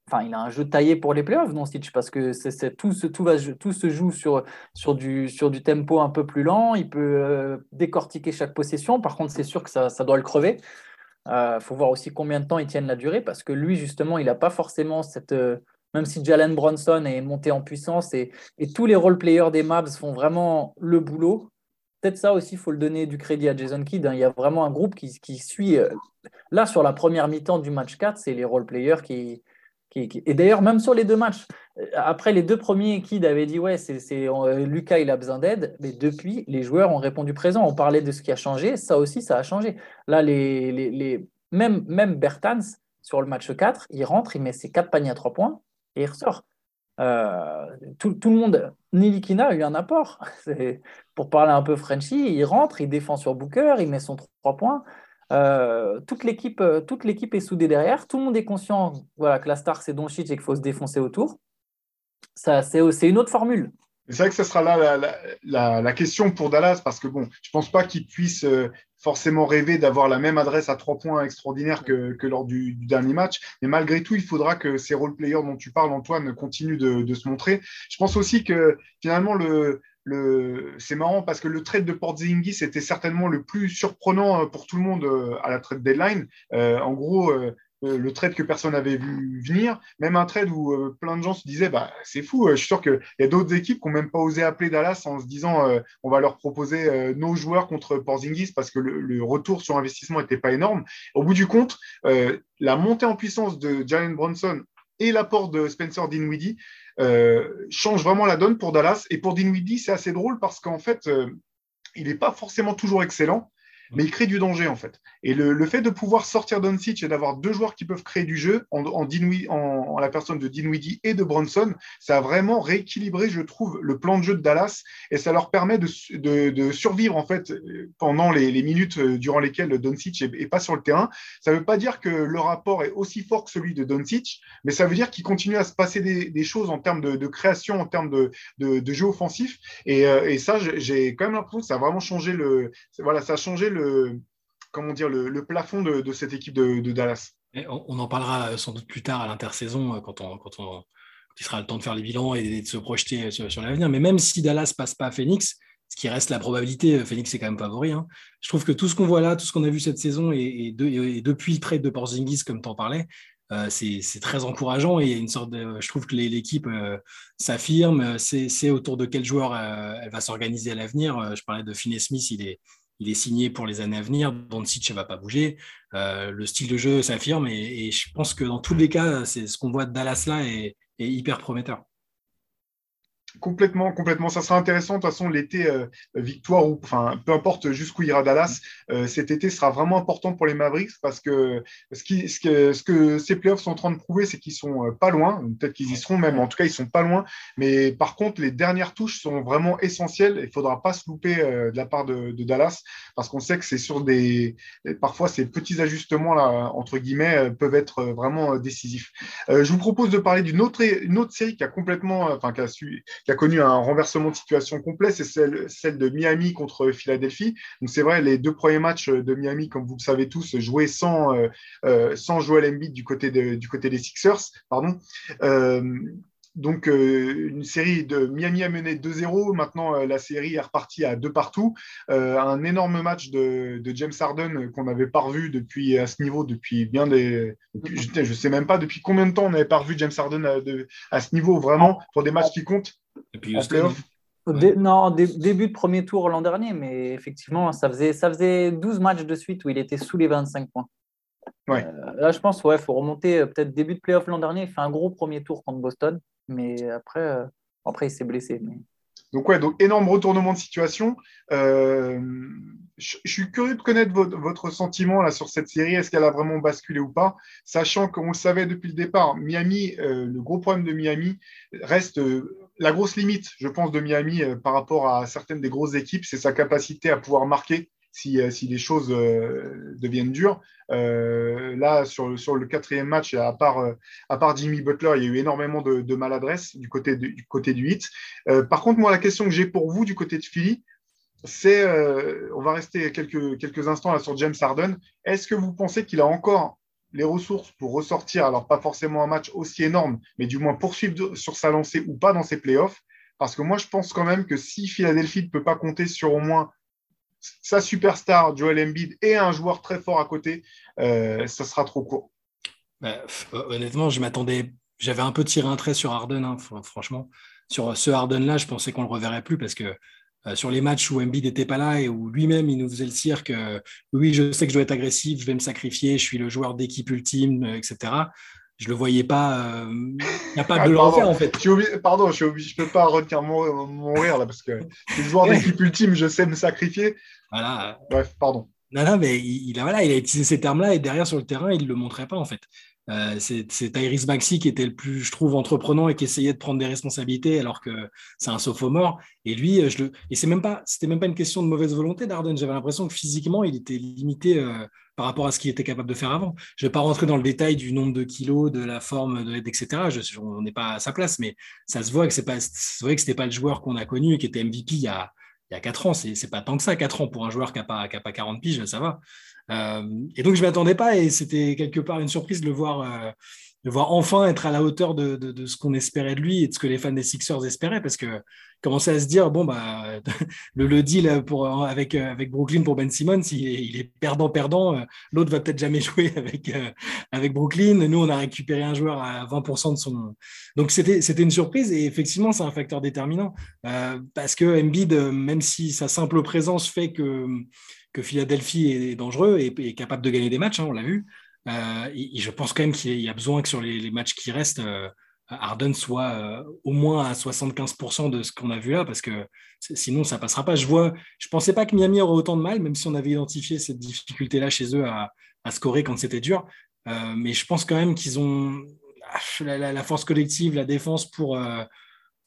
Enfin, il a un jeu taillé pour les playoffs, Doncic, parce que c'est tout, se, tout, va, tout se joue sur, sur, du, sur du tempo un peu plus lent. Il peut euh, décortiquer chaque possession. Par contre, c'est sûr que ça, ça doit le crever. Il euh, faut voir aussi combien de temps ils tiennent la durée parce que lui, justement, il n'a pas forcément cette. Euh, même si Jalen Bronson est monté en puissance et, tous les role-players des Mavs font vraiment le boulot, peut-être ça aussi, il faut le donner du crédit à Jason Kidd. Hein. Il y a vraiment un groupe qui, qui suit. Euh, là, sur la première mi-temps du match 4, c'est les role-players qui, et d'ailleurs, même sur les deux matchs, euh, après les deux premiers, Kid avait dit Ouais, c'est, euh, Lucas, il a besoin d'aide. Mais depuis, les joueurs ont répondu présent. On parlait de ce qui a changé. Ça aussi, ça a changé. Là, les, Même, Bertans, sur le match 4, il rentre, il met ses quatre paniers à trois points et il ressort. Euh, tout, le monde, Nilikina a eu un apport. Pour parler un peu Frenchy, il rentre, il défend sur Booker, il met son trois points. Euh, toute l'équipe, euh, toute l'équipe est soudée derrière. Tout le monde est conscient voilà, que la star, c'est Doncic et qu'il faut se défoncer autour. C'est, une autre formule. C'est vrai que ce sera là la, question pour Dallas, parce que bon, je pense pas qu'ils puissent euh, forcément rêver d'avoir la même adresse à trois points extraordinaire que, lors du, dernier match. Mais malgré tout, il faudra que ces role-players dont tu parles, Antoine, continuent de, se montrer. Je pense aussi que finalement, le, le... c'est marrant parce que le trade de Porzingis était certainement le plus surprenant euh, pour tout le monde euh, à la trade deadline. en gros, euh, le trade que personne n'avait vu venir, même un trade où euh, plein de gens se disaient bah, c'est fou, euh, je suis sûr qu'il y a d'autres équipes qui n'ont même pas osé appeler Dallas en se disant on va leur proposer nos joueurs contre Porzingis parce que le, retour sur investissement n'était pas énorme. Au bout du compte, la montée en puissance de Jalen Bronson et l'apport de Spencer Dinwiddie change vraiment la donne pour Dallas. Et pour Dinwiddie, c'est assez drôle parce qu'en fait, il n'est pas forcément toujours excellent mais il crée du danger en fait. Et le, fait de pouvoir sortir Doncic et d'avoir deux joueurs qui peuvent créer du jeu en, en, la personne de Dinwiddie et de Bronson, ça a vraiment rééquilibré, je trouve, le plan de jeu de Dallas et ça leur permet de, survivre en fait pendant les, minutes euh, durant lesquelles Doncic est, pas sur le terrain. Ça ne veut pas dire que le rapport est aussi fort que celui de Doncic, mais ça veut dire qu'il continue à se passer des, choses en termes de, création, en termes de, jeu offensif. Et, euh, et ça, j'ai quand même l'impression que ça a vraiment changé le, voilà, ça a changé le comment dire, le, plafond de, cette équipe de, Dallas. on, en parlera sans doute plus tard à l'intersaison, euh, quand, on, il sera le temps de faire les bilans et de se projeter sur, l'avenir. Mais même si Dallas passe pas à Phoenix, ce qui reste la probabilité, euh, Phoenix est quand même favori. Hein. Je trouve que tout ce qu'on voit là, tout ce qu'on a vu cette saison et, depuis le trade de Porzingis, comme tu en parlais, euh, c'est très encourageant et une sorte je trouve que l'équipe s'affirme. C'est autour de quel joueur elle va s'organiser à l'avenir. je parlais de Finney Smith, il est, il est signé pour les années à venir. Doncic ne va pas bouger. Euh, le style de jeu s'affirme et, je pense que dans tous les cas, c'est ce qu'on voit de Dallas là est hyper prometteur. Complètement, complètement. Ça sera intéressant. De toute façon, l'été, euh, victoire ou enfin, peu importe jusqu'où ira Dallas, euh, cet été sera vraiment important pour les Mavericks parce que ce, que, ce que ces playoffs sont en train de prouver, c'est qu'ils sont euh, pas loin. Peut-être qu'ils y seront même. En tout cas, ils sont pas loin. Mais par contre, les dernières touches sont vraiment essentielles. Il faudra pas se louper de la part de, Dallas parce qu'on sait que c'est sur des, parfois ces petits ajustements là entre guillemets peuvent être vraiment décisifs. je vous propose de parler d'une autre, autre série qui a complètement, enfin qui a su qui a connu un renversement de situation complet, c'est celle, de Miami contre Philadelphie. Donc c'est vrai, les deux premiers matchs de Miami, comme vous le savez tous, joués sans, euh, euh, sans Joel Embiid du côté, du côté des Sixers. Pardon. Euh, donc, une série de Miami a mené 2-0. Maintenant, la série est repartie à deux partout. un énorme match de, de James Harden qu'on n'avait pas revu depuis à ce niveau depuis bien des. je ne sais même pas depuis combien de temps on n'avait pas revu James Harden à, à, ce niveau, vraiment, pour des matchs qui comptent. Et puis non, début de premier tour l'an dernier, mais effectivement, ça faisait, ça faisait 12 matchs de suite où il était sous les 25 points. Ouais. Euh, là, je pense, ouais, faut remonter euh, peut-être début de playoff l'an dernier. Il fait un gros premier tour contre Boston, mais après, euh, après il s'est blessé. Mais... Donc, ouais, donc énorme retournement de situation. je, suis curieux de connaître votre, sentiment là, sur cette série. Est-ce qu'elle a vraiment basculé ou pas? Sachant qu'on le savait depuis le départ, Miami, le gros problème de Miami reste la grosse limite, je pense, de Miami euh, par rapport à certaines des grosses équipes, c'est sa capacité à pouvoir marquer si, euh, les choses euh, deviennent dures. là, sur, sur, le quatrième match, à part, à part Jimmy Butler, il y a eu énormément de, maladresse du côté, du côté hit. par contre, moi, la question que j'ai pour vous du côté de Philly, c'est, on va rester quelques, quelques instants là sur James Harden. Est-ce que vous pensez qu'il a encore les ressources pour ressortir, alors pas forcément un match aussi énorme, mais du moins poursuivre sur sa lancée ou pas dans ses playoffs. Parce que moi, je pense quand même que si Philadelphie ne peut pas compter sur au moins sa superstar, Joel Embiid, et un joueur très fort à côté, euh, ça sera trop court. Bah, honnêtement, je m'attendais, j'avais un peu tiré un trait sur Harden, hein, franchement. Sur ce Harden-là, je pensais qu'on ne le reverrait plus parce que euh, sur les matchs où Embiid n'était pas là et où lui-même il nous faisait le cirque, euh, oui, je sais que je dois être agressif, je vais me sacrifier, je suis le joueur d'équipe ultime, euh, etc. Je le voyais pas, il n'y a pas de ah, en fait. Je pardon, je ne peux pas retenir mon, rire là parce que je suis le joueur d'équipe ultime, je sais me sacrifier. Voilà. Bref, pardon. Non, non, mais il, a, voilà, il a utilisé ces termes-là et derrière sur le terrain, il ne le montrait pas en fait. Euh, c'est Tyrese Maxi qui était le plus, je trouve, entreprenant et qui essayait de prendre des responsabilités alors que c'est un sophomore. Et lui, euh, je le, et c'est même pas, c'était même pas une question de mauvaise volonté d'Arden. J'avais l'impression que physiquement, il était limité euh, par rapport à ce qu'il était capable de faire avant. Je vais pas rentrer dans le détail du nombre de kilos, de la forme, etc. On n'est pas à sa place, mais ça se voit que c'est pas, vrai que c'était pas le joueur qu'on a connu, qui était MVP il y a, il y a 4 ans. C'est, pas tant que ça, 4 ans pour un joueur qui n'a pas, pas 40 piges, ça va. Euh, et donc, je ne m'attendais pas et c'était quelque part une surprise de le voir, euh, de voir enfin être à la hauteur de, de, ce qu'on espérait de lui et de ce que les fans des Sixers espéraient parce que commençait à se dire bon, bah, le, le deal pour, avec, Brooklyn pour Ben Simmons, il est perdant-perdant. L'autre va peut-être jamais jouer avec, avec Brooklyn. Nous, on a récupéré un joueur à 20% de son. Donc, c'était une surprise et effectivement, c'est un facteur déterminant euh, parce que Embiid, même si sa simple présence fait que que Philadelphie est dangereux et, capable de gagner des matchs, hein, on l'a vu. Euh, je pense quand même qu'il y a besoin que sur les, matchs qui restent, euh, Harden soit euh, au moins à 75% de ce qu'on a vu là, parce que sinon ça passera pas. Je je pensais pas que Miami aurait autant de mal, même si on avait identifié cette difficulté-là chez eux à, scorer quand c'était dur. mais je pense quand même qu'ils ont la, force collective, la défense pour,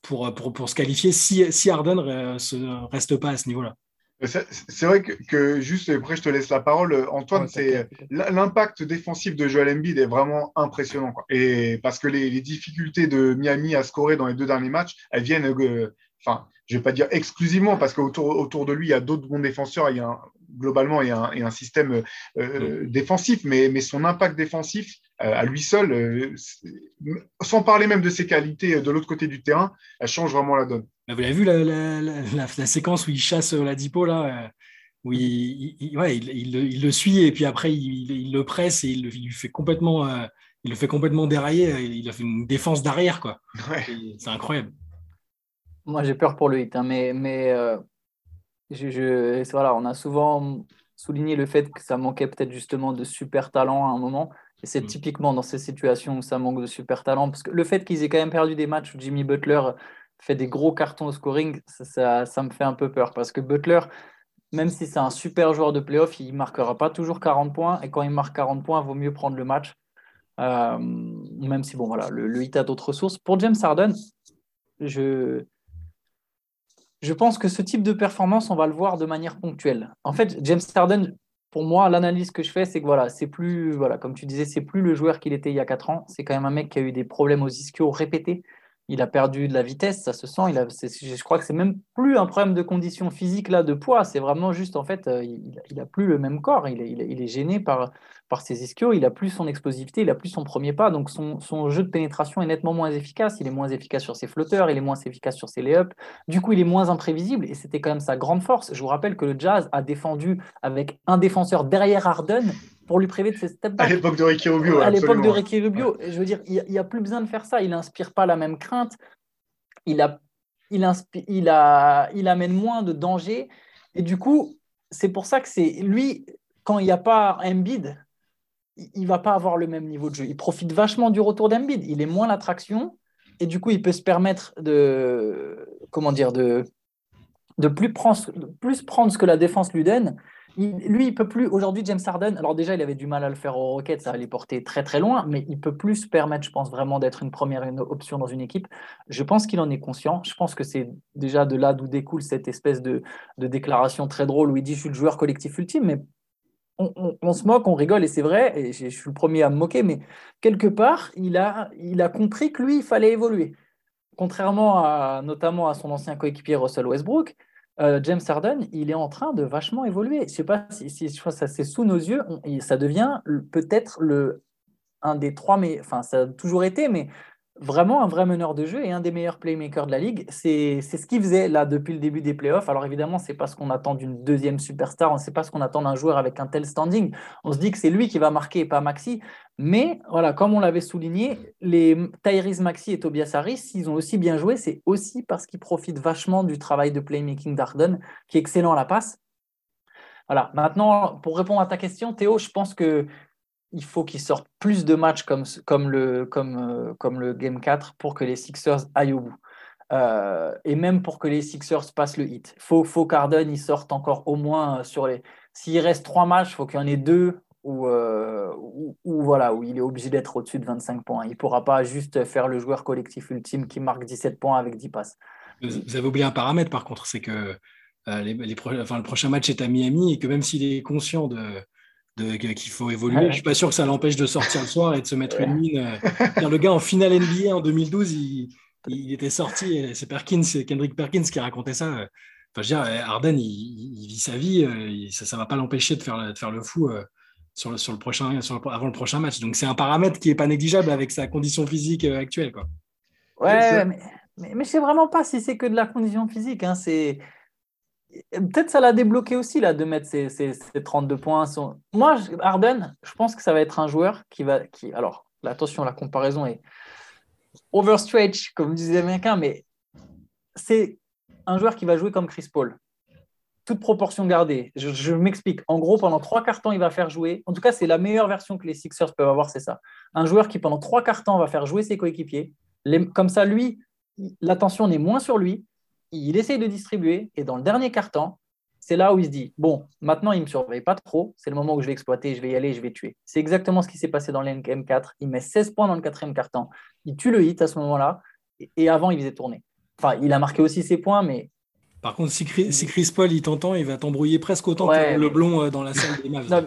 se qualifier si, si Harden ne reste pas à ce niveau-là. C'est vrai que, juste après, je te laisse la parole, Antoine. c'est l'impact défensif de Joel Embiid est vraiment impressionnant, Et parce que les, difficultés de Miami à scorer dans les deux derniers matchs, elles viennent, euh, enfin, je vais pas dire exclusivement, parce qu'autour autour de lui, il y a d'autres bons défenseurs. Il y a globalement, il y a un, système euh, mm. défensif, mais, mais son impact défensif euh, à lui seul, sans parler même de ses qualités de l'autre côté du terrain, elle change vraiment la donne. Vous l'avez vu la, séquence où il chasse la dipo là, euh, où il, il, le suit et puis après il, le presse et il, lui fait complètement, euh, il le fait complètement dérailler. Il a fait une défense d'arrière quoi. C'est incroyable. Moi j'ai peur pour le hit, hein, mais mais je, voilà, on a souvent souligné le fait que ça manquait peut-être justement de super talent à un moment. Et c'est mm. typiquement dans ces situations où ça manque de super talent. Parce que le fait qu'ils aient quand même perdu des matchs où Jimmy Butler fait des gros cartons au scoring, ça, ça, me fait un peu peur parce que Butler, même si c'est un super joueur de playoff, il ne marquera pas toujours 40 points. Et quand il marque 40 points, il vaut mieux prendre le match. Euh, même si, bon, voilà, le, hit a d'autres sources. Pour James Harden, je, je pense que ce type de performance, on va le voir de manière ponctuelle. En fait, James Harden, pour moi, l'analyse que je fais, c'est que voilà, c'est plus, voilà, comme tu disais, c'est plus le joueur qu'il était il y a 4 ans. C'est quand même un mec qui a eu des problèmes aux ischios répétés. Il a perdu de la vitesse, ça se sent. Il a, je crois que c'est même plus un problème de condition physique là, de poids. C'est vraiment juste en fait, euh, il, il, a plus le même corps. Il est, gêné par, par ses ischios. Il a plus son explosivité, il a plus son premier pas. Donc son, son, jeu de pénétration est nettement moins efficace. Il est moins efficace sur ses flotteurs, il est moins efficace sur ses lay-ups. Du coup, il est moins imprévisible et c'était quand même sa grande force. Je vous rappelle que le Jazz a défendu avec un défenseur derrière Harden pour lui priver de ses step À l'époque de Ricky Rubio. À l'époque de Ricky Rubio. Je veux dire, il n'y a, plus besoin de faire ça. Il n'inspire pas la même crainte. Il, a, il, il, a, il amène moins de danger. Et du coup, c'est pour ça que c'est lui, quand il n'y a pas Embiid, il ne va pas avoir le même niveau de jeu. Il profite vachement du retour d'Embiid. Il est moins l'attraction. Et du coup, il peut se permettre de, comment dire, de, de plus, prendre, de plus prendre ce que la défense lui donne lui, il peut plus. Aujourd'hui, James Harden, alors déjà, il avait du mal à le faire au Rockets, ça allait porter très très loin, mais il peut plus se permettre, je pense, vraiment d'être une première option dans une équipe. Je pense qu'il en est conscient. Je pense que c'est déjà de là d'où découle cette espèce de, déclaration très drôle où il dit Je suis le joueur collectif ultime, mais on, se moque, on rigole, et c'est vrai, et je, suis le premier à me moquer, mais quelque part, il a, il a compris que lui, il fallait évoluer. Contrairement à, notamment à son ancien coéquipier Russell Westbrook, euh, James Harden, il est en train de vachement évoluer. Je sais pas si, je crois ça c'est sous nos yeux, ça devient peut-être le un des trois, mais enfin ça a toujours été, mais vraiment un vrai meneur de jeu et un des meilleurs playmakers de la ligue. C'est ce qu'il faisait là depuis le début des playoffs. Alors évidemment, c'est pas ce qu'on attend d'une deuxième superstar, on sait pas ce qu'on attend d'un joueur avec un tel standing. On se dit que c'est lui qui va marquer et pas Maxi. Mais voilà, comme on l'avait souligné, les Tyrese Maxi et Tobias Harris, s'ils ont aussi bien joué, c'est aussi parce qu'ils profitent vachement du travail de playmaking d'Arden, qui est excellent à la passe. Voilà. Maintenant, pour répondre à ta question, Théo, je pense que il faut qu'ils sortent plus de matchs comme, comme, le, comme, euh, le Game 4 pour que les Sixers aillent au bout. Euh, et même pour que les Sixers passent le hit. Faut, faut qu'Arden il sorte encore au moins sur les. S'il reste trois matchs, il faut qu'il y en ait deux où, euh, voilà, où il est obligé d'être au-dessus de 25 points. Il ne pourra pas juste faire le joueur collectif ultime qui marque 17 points avec 10 passes. Vous avez oublié un paramètre par contre, c'est que euh, les, enfin, le prochain match est à Miami et que même s'il est conscient de qu'il faut évoluer, je ne suis pas sûr que ça l'empêche de sortir le soir et de se mettre une mine. Euh. le gars en finale NBA en 2012, il, il était sorti, c'est Perkins, Kendrick Perkins qui racontait ça. Enfin, je veux dire, Arden, il, vit sa vie, euh, ça ne va pas l'empêcher de faire, de faire le fou sur le, sur le prochain, sur avant le prochain match. Donc c'est un paramètre qui n'est pas négligeable avec sa condition physique actuelle. Quoi. Ouais, mais, mais, mais, je sais vraiment pas si c'est que de la condition physique. Hein, c'est peut-être ça l'a débloqué aussi là de mettre ses, 32 points. Moi, Arden, je pense que ça va être un joueur qui va. Qui... Alors, attention, la comparaison est overstretch, comme disaient les Américains, mais c'est un joueur qui va jouer comme Chris Paul. Toute proportion gardée. Je, m'explique. En gros, pendant trois quarts temps, il va faire jouer. En tout cas, c'est la meilleure version que les Sixers peuvent avoir, c'est ça. Un joueur qui, pendant trois quarts temps, va faire jouer ses coéquipiers. Comme ça, lui, l'attention n'est moins sur lui il essaye de distribuer et dans le dernier quart-temps, c'est là où il se dit bon, maintenant il ne me surveille pas trop, c'est le moment où je vais exploiter, je vais y aller, je vais tuer. C'est exactement ce qui s'est passé dans m 4 Il met 16 points dans le quatrième quart-temps, il tue le hit à ce moment-là et avant il faisait tourner. Enfin, il a marqué aussi ses points, mais. Par contre, si Chris, Paul il t'entend, il va t'embrouiller presque autant que le blond euh, dans la salle des Mavs. non,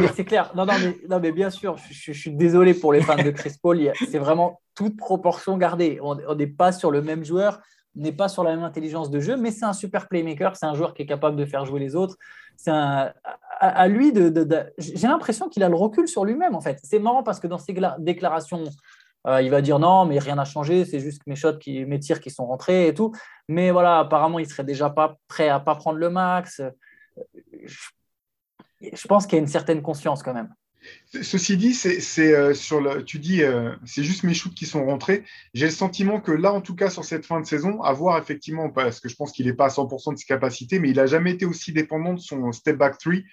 mais, c'est clair. Non, non, mais, bien sûr, je, suis désolé pour les fans de Chris Paul. C'est vraiment toute proportion gardée. On n'est pas sur le même joueur n'est pas sur la même intelligence de jeu, mais c'est un super playmaker, c'est un joueur qui est capable de faire jouer les autres. C'est à, lui de. J'ai l'impression qu'il a le recul sur lui-même, en fait. C'est marrant parce que dans ses déclarations, euh, il va dire non, mais rien n'a changé, c'est juste mes shots, mes tirs qui sont rentrés et tout. Mais voilà, apparemment, il serait déjà pas prêt à pas prendre le max. Je, pense qu'il y a une certaine conscience quand même. Ceci dit, c'est euh, sur le, tu dis, euh, c'est juste mes shoots qui sont rentrés. J'ai le sentiment que là, en tout cas, sur cette fin de saison, à voir effectivement, parce que je pense qu'il n'est pas à 100% de ses capacités, mais il n'a jamais été aussi dépendant de son step back three.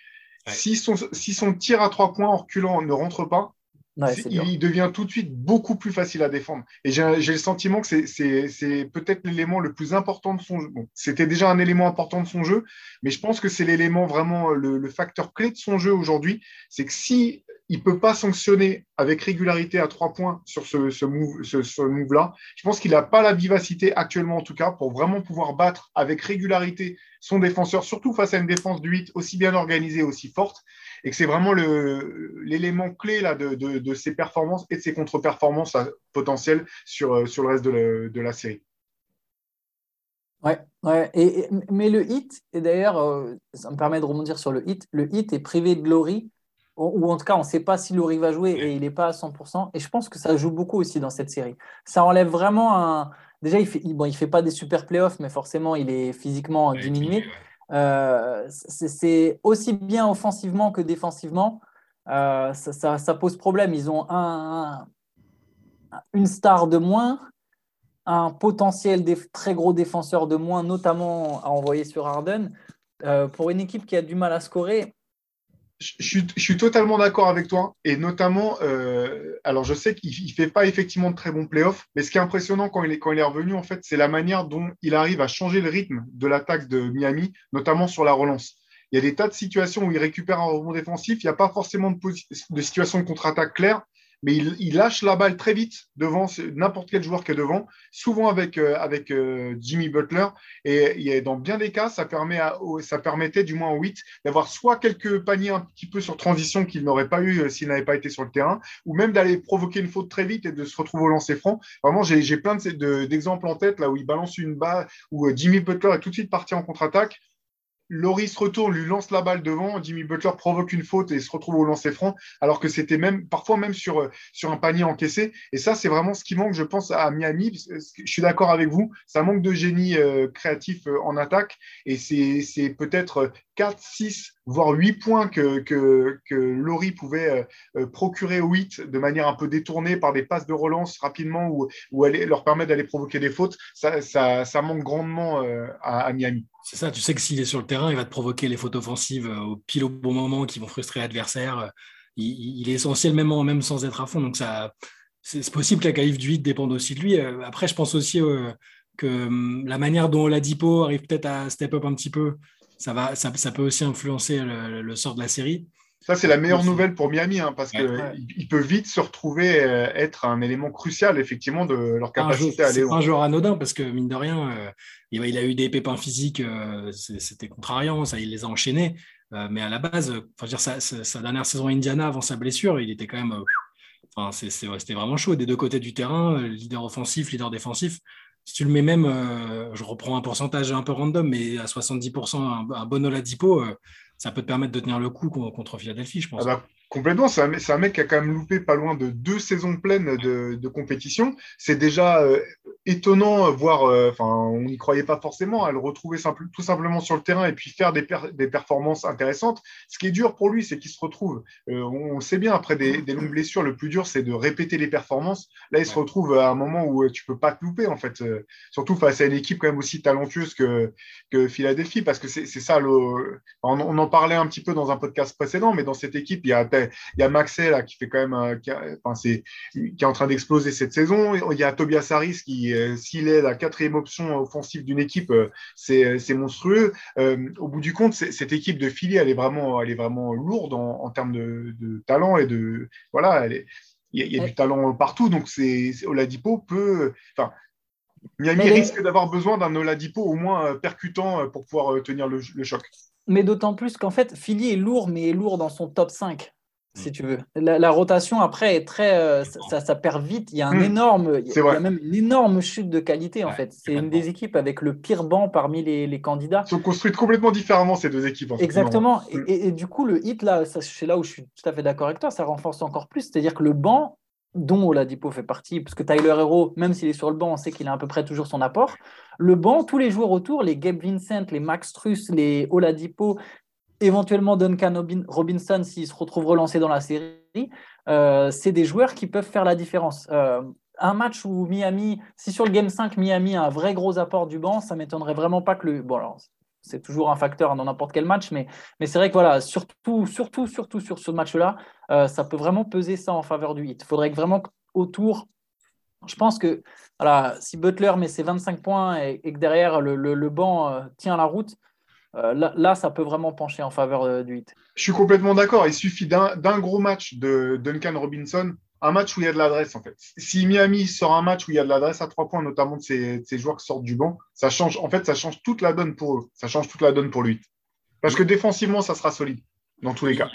Si, son, si son tir à trois points en reculant ne rentre pas, il devient tout de suite beaucoup plus facile à défendre. Et j'ai le sentiment que c'est peut-être l'élément le plus important de son jeu. Bon, C'était déjà un élément important de son jeu, mais je pense que c'est l'élément vraiment, le, facteur clé de son jeu aujourd'hui. C'est que si il ne peut pas sanctionner avec régularité à trois points sur ce, ce move-là, je pense qu'il n'a pas la vivacité actuellement, en tout cas, pour vraiment pouvoir battre avec régularité son défenseur, surtout face à une défense du 8 aussi bien organisée, aussi forte et que c'est vraiment l'élément clé là, de, de, ses performances et de ses contre-performances potentielles sur, euh, sur le reste de, la série. Ouais, ouais. Et, mais le hit, et d'ailleurs, euh, ça me permet de rebondir sur le hit, le hit est privé de Laurie, ou en tout cas, on ne sait pas si Laurie va jouer et il n'est pas à 100%. Et je pense que ça joue beaucoup aussi dans cette série. Ça enlève vraiment un. Déjà, il ne fait, bon, il fait pas des super playoffs, mais forcément, il est physiquement diminué. Euh, c'est aussi bien offensivement que défensivement. Euh, ça, pose problème. Ils ont un, une star de moins, un potentiel des très gros défenseur de moins, notamment à envoyer sur Harden. Euh, pour une équipe qui a du mal à scorer, je suis, totalement d'accord avec toi. Et notamment, euh, alors je sais qu'il ne fait pas effectivement de très bons playoffs, mais ce qui est impressionnant quand il est, quand il est revenu, en fait, c'est la manière dont il arrive à changer le rythme de l'attaque de Miami, notamment sur la relance. Il y a des tas de situations où il récupère un rebond défensif. Il n'y a pas forcément de, de situation de contre-attaque claire mais il, lâche la balle très vite devant n'importe quel joueur qui est devant, souvent avec, euh, euh, Jimmy Butler. Et, dans bien des cas, ça, permet ça permettait du moins au 8 d'avoir soit quelques paniers un petit peu sur transition qu'il n'aurait pas eu euh, s'il n'avait pas été sur le terrain, ou même d'aller provoquer une faute très vite et de se retrouver au lancer franc. Vraiment, j'ai plein d'exemples en tête là où il balance une balle, où Jimmy Butler est tout de suite parti en contre-attaque Loris retourne, lui lance la balle devant, Jimmy Butler provoque une faute et se retrouve au lancer franc, alors que c'était même parfois même sur, euh, sur un panier encaissé. Et ça, c'est vraiment ce qui manque, je pense, à Miami. Je suis d'accord avec vous, ça manque de génie euh, créatif euh, en attaque et c'est peut-être 4, 6, voire 8 points que, que, que Laurie pouvait procurer au 8 de manière un peu détournée par des passes de relance rapidement ou, ou aller, leur permettre d'aller provoquer des fautes. Ça, ça, ça manque grandement à Miami. C'est ça, tu sais que s'il est sur le terrain, il va te provoquer les fautes offensives euh, au pile au bon moment qui vont frustrer l'adversaire. Euh, il, est essentiel même, même sans être à fond. Donc ça, c'est possible que la qualif du 8 dépende aussi de lui. Euh, après, je pense aussi que hum, la manière dont Ladipo arrive peut-être à step up un petit peu, ça, va, ça, peut aussi influencer le, sort de la série. Ça, c'est la meilleure nouvelle pour Miami, hein, parce qu'il peut vite se retrouver euh, être un élément crucial, effectivement, de leur capacité à aller. C'est un joueur anodin, parce que, mine de rien, euh, il, a eu des pépins physiques, euh, c'était contrariant, ça, il les a enchaînés. mais à la base, dire, sa, sa, dernière saison à Indiana, avant sa blessure, il était quand même. Enfin, c'était vraiment chaud des deux côtés du terrain, leader offensif, leader défensif. Si tu le mets même, je reprends un pourcentage un peu random, mais à 70%, un, un bon Oladipo, ça peut te permettre de tenir le coup contre Philadelphie, je pense. Ah bah, Complètement, c'est un, mec qui a quand même loupé pas loin de deux saisons pleines de, compétition. C'est déjà euh, étonnant, voire, euh, enfin, on n'y croyait pas forcément, à le retrouver tout simplement sur le terrain et puis faire des, performances intéressantes. Ce qui est dur pour lui, c'est qu'il se retrouve, euh, on, sait bien, après des, longues blessures, le plus dur, c'est de répéter les performances. Là, il se retrouve à un moment où tu peux pas te louper, en fait, surtout face à une équipe quand même aussi talentueuse que, que Philadelphie, parce que c'est ça, le, on, on, en parlait un petit peu dans un podcast précédent, mais dans cette équipe, il y a il y a Maxey là, qui fait quand même, euh, qui, est, qui est en train d'exploser cette saison. Il y a Tobias Harris qui, euh, s'il est la quatrième option offensive d'une équipe, euh, c'est monstrueux. au bout du compte, cette équipe de Philly, elle est vraiment, elle est vraiment lourde en, termes de, talent et de voilà, il y, a, du talent partout. Donc c'est Oladipo peut, enfin. Miami risque d'avoir besoin d'un Oladipo au moins percutant pour pouvoir tenir le, le choc. Mais d'autant plus qu'en fait, Philly est lourd, mais est lourd dans son top 5 si mm. tu veux. La, rotation après est très, euh, ça, ça, perd vite. Il y a un mm. énorme, il y, a même une énorme chute de qualité en fait. C'est une des équipes avec le pire banc parmi les, les, candidats. Ils sont construites complètement différemment ces deux équipes. Exactement. Mm. Et, du coup, le hit là, c'est là où je suis tout à fait d'accord avec toi, ça renforce encore plus. C'est-à-dire que le banc dont Oladipo fait partie, parce que Tyler Hero, même s'il est sur le banc, on sait qu'il a à peu près toujours son apport. Le banc, tous les joueurs autour, les Gabe Vincent, les Max Truss, les Oladipo, éventuellement Duncan Robinson s'il se retrouve relancé dans la série, euh, c'est des joueurs qui peuvent faire la différence. Euh, un match où Miami, si sur le Game 5, Miami a un vrai gros apport du banc, ça m'étonnerait vraiment pas que le. Bon, alors, c'est toujours un facteur dans n'importe quel match, mais, mais c'est vrai que voilà, surtout, surtout, surtout sur ce match-là, euh, ça peut vraiment peser ça en faveur du hit. Il faudrait que vraiment autour. Je pense que voilà, si Butler met ses 25 points et, que derrière le, le, banc tient la route, euh, là, ça peut vraiment pencher en faveur euh, du hit. Je suis complètement d'accord. Il suffit d'un gros match de Duncan Robinson, un match où il y a de l'adresse en fait. Si Miami sort un match où il y a de l'adresse à trois points, notamment de ces, joueurs qui sortent du banc, ça change. En fait, ça change toute la donne pour eux. Ça change toute la donne pour lui. Parce que défensivement, ça sera solide dans tous les cas.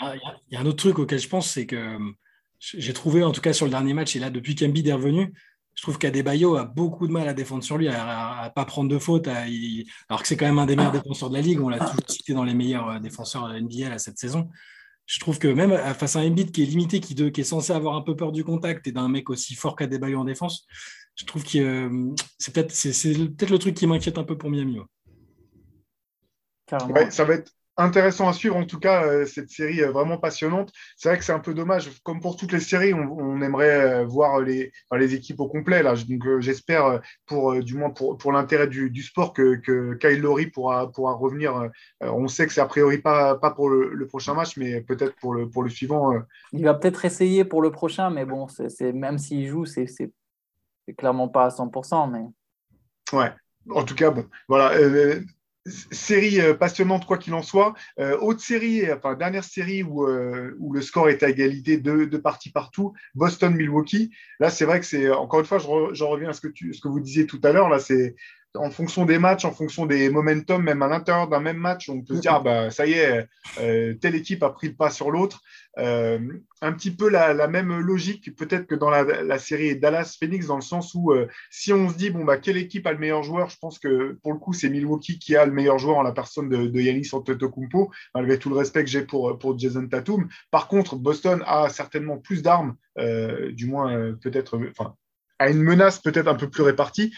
Il y a un autre truc auquel je pense, c'est que euh, j'ai trouvé, en tout cas sur le dernier match, et là, depuis qu'Embiid est revenu, je trouve qu'Adebayo a beaucoup de mal à défendre sur lui, à ne pas prendre de faute, alors que c'est quand même un des meilleurs défenseurs de la ligue. On l'a toujours cité dans les meilleurs euh, défenseurs de NBA cette saison. Je trouve que même face à un Embiid qui est limité, qui, qui, est censé avoir un peu peur du contact et d'un mec aussi fort qu'Adebayo en défense, je trouve que euh, c'est peut-être peut le truc qui m'inquiète un peu pour Miami. ça va être intéressant à suivre, en tout cas, euh, cette série vraiment passionnante. C'est vrai que c'est un peu dommage, comme pour toutes les séries, on, aimerait euh, voir les, les équipes au complet. Là. Donc, euh, j'espère, pour, du moins pour, pour l'intérêt du, du, sport, que, que Kyle Lowry pourra, pourra revenir. on sait que c'est a priori pas, pas pour le, prochain match, mais peut-être pour le, pour le suivant. Il va peut-être essayer pour le prochain, mais bon, c'est, même s'il joue, c'est, c'est, clairement pas à 100%. Mais... Ouais. En tout cas, bon, voilà série euh, passionnante quoi qu'il en soit. Euh, autre série, enfin dernière série où, euh, où le score est à égalité de, de parties partout, Boston-Milwaukee. Là, c'est vrai que c'est encore une fois, j'en reviens à ce que, tu, ce que vous disiez tout à l'heure. Là, c'est en fonction des matchs, en fonction des momentum, même à l'intérieur d'un même match, on peut se dire, ah bah, ça y est, euh, telle équipe a pris le pas sur l'autre. Euh, un petit peu la, même logique, peut-être que dans la, série Dallas-Phoenix, dans le sens où euh, si on se dit, bon, bah, quelle équipe a le meilleur joueur, je pense que pour le coup, c'est Milwaukee qui a le meilleur joueur en la personne de, de Yannis Antetokounmpo, malgré tout le respect que j'ai pour Jason Tatum. Par contre, Boston a certainement plus d'armes, du moins peut-être, enfin, a une menace peut-être un peu plus répartie.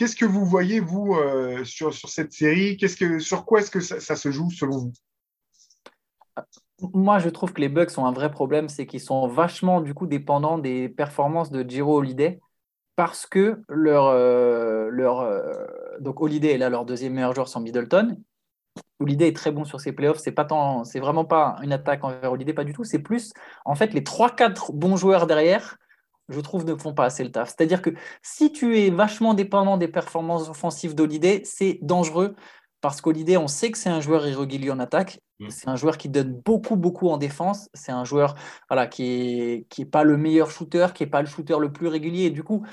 Qu'est-ce que vous voyez, vous, euh, sur, sur, cette série? Qu'est-ce que, Sur quoi est-ce que ça, se joue, selon vous? Moi, je trouve que les Bucks ont un vrai problème, c'est qu'ils sont vachement, du coup, dépendants des performances de Giro Holiday, parce que leur... Euh, leur euh, donc, Holiday est là leur deuxième meilleur joueur sans Middleton. Holiday est très bon sur ses playoffs. C'est pas tant, c'est vraiment pas une attaque envers Holiday, pas du tout. C'est plus, en fait, les 3-4 bons joueurs derrière je trouve, ne font pas assez le taf. C'est-à-dire que si tu es vachement dépendant des performances offensives d'Holiday, c'est dangereux parce qu'Holiday, on sait que c'est un joueur irrégulier en attaque. Mm. C'est un joueur qui donne beaucoup, beaucoup en défense. C'est un joueur voilà, qui n'est qui est pas le meilleur shooter, qui n'est pas le shooter le plus régulier. Et du coup,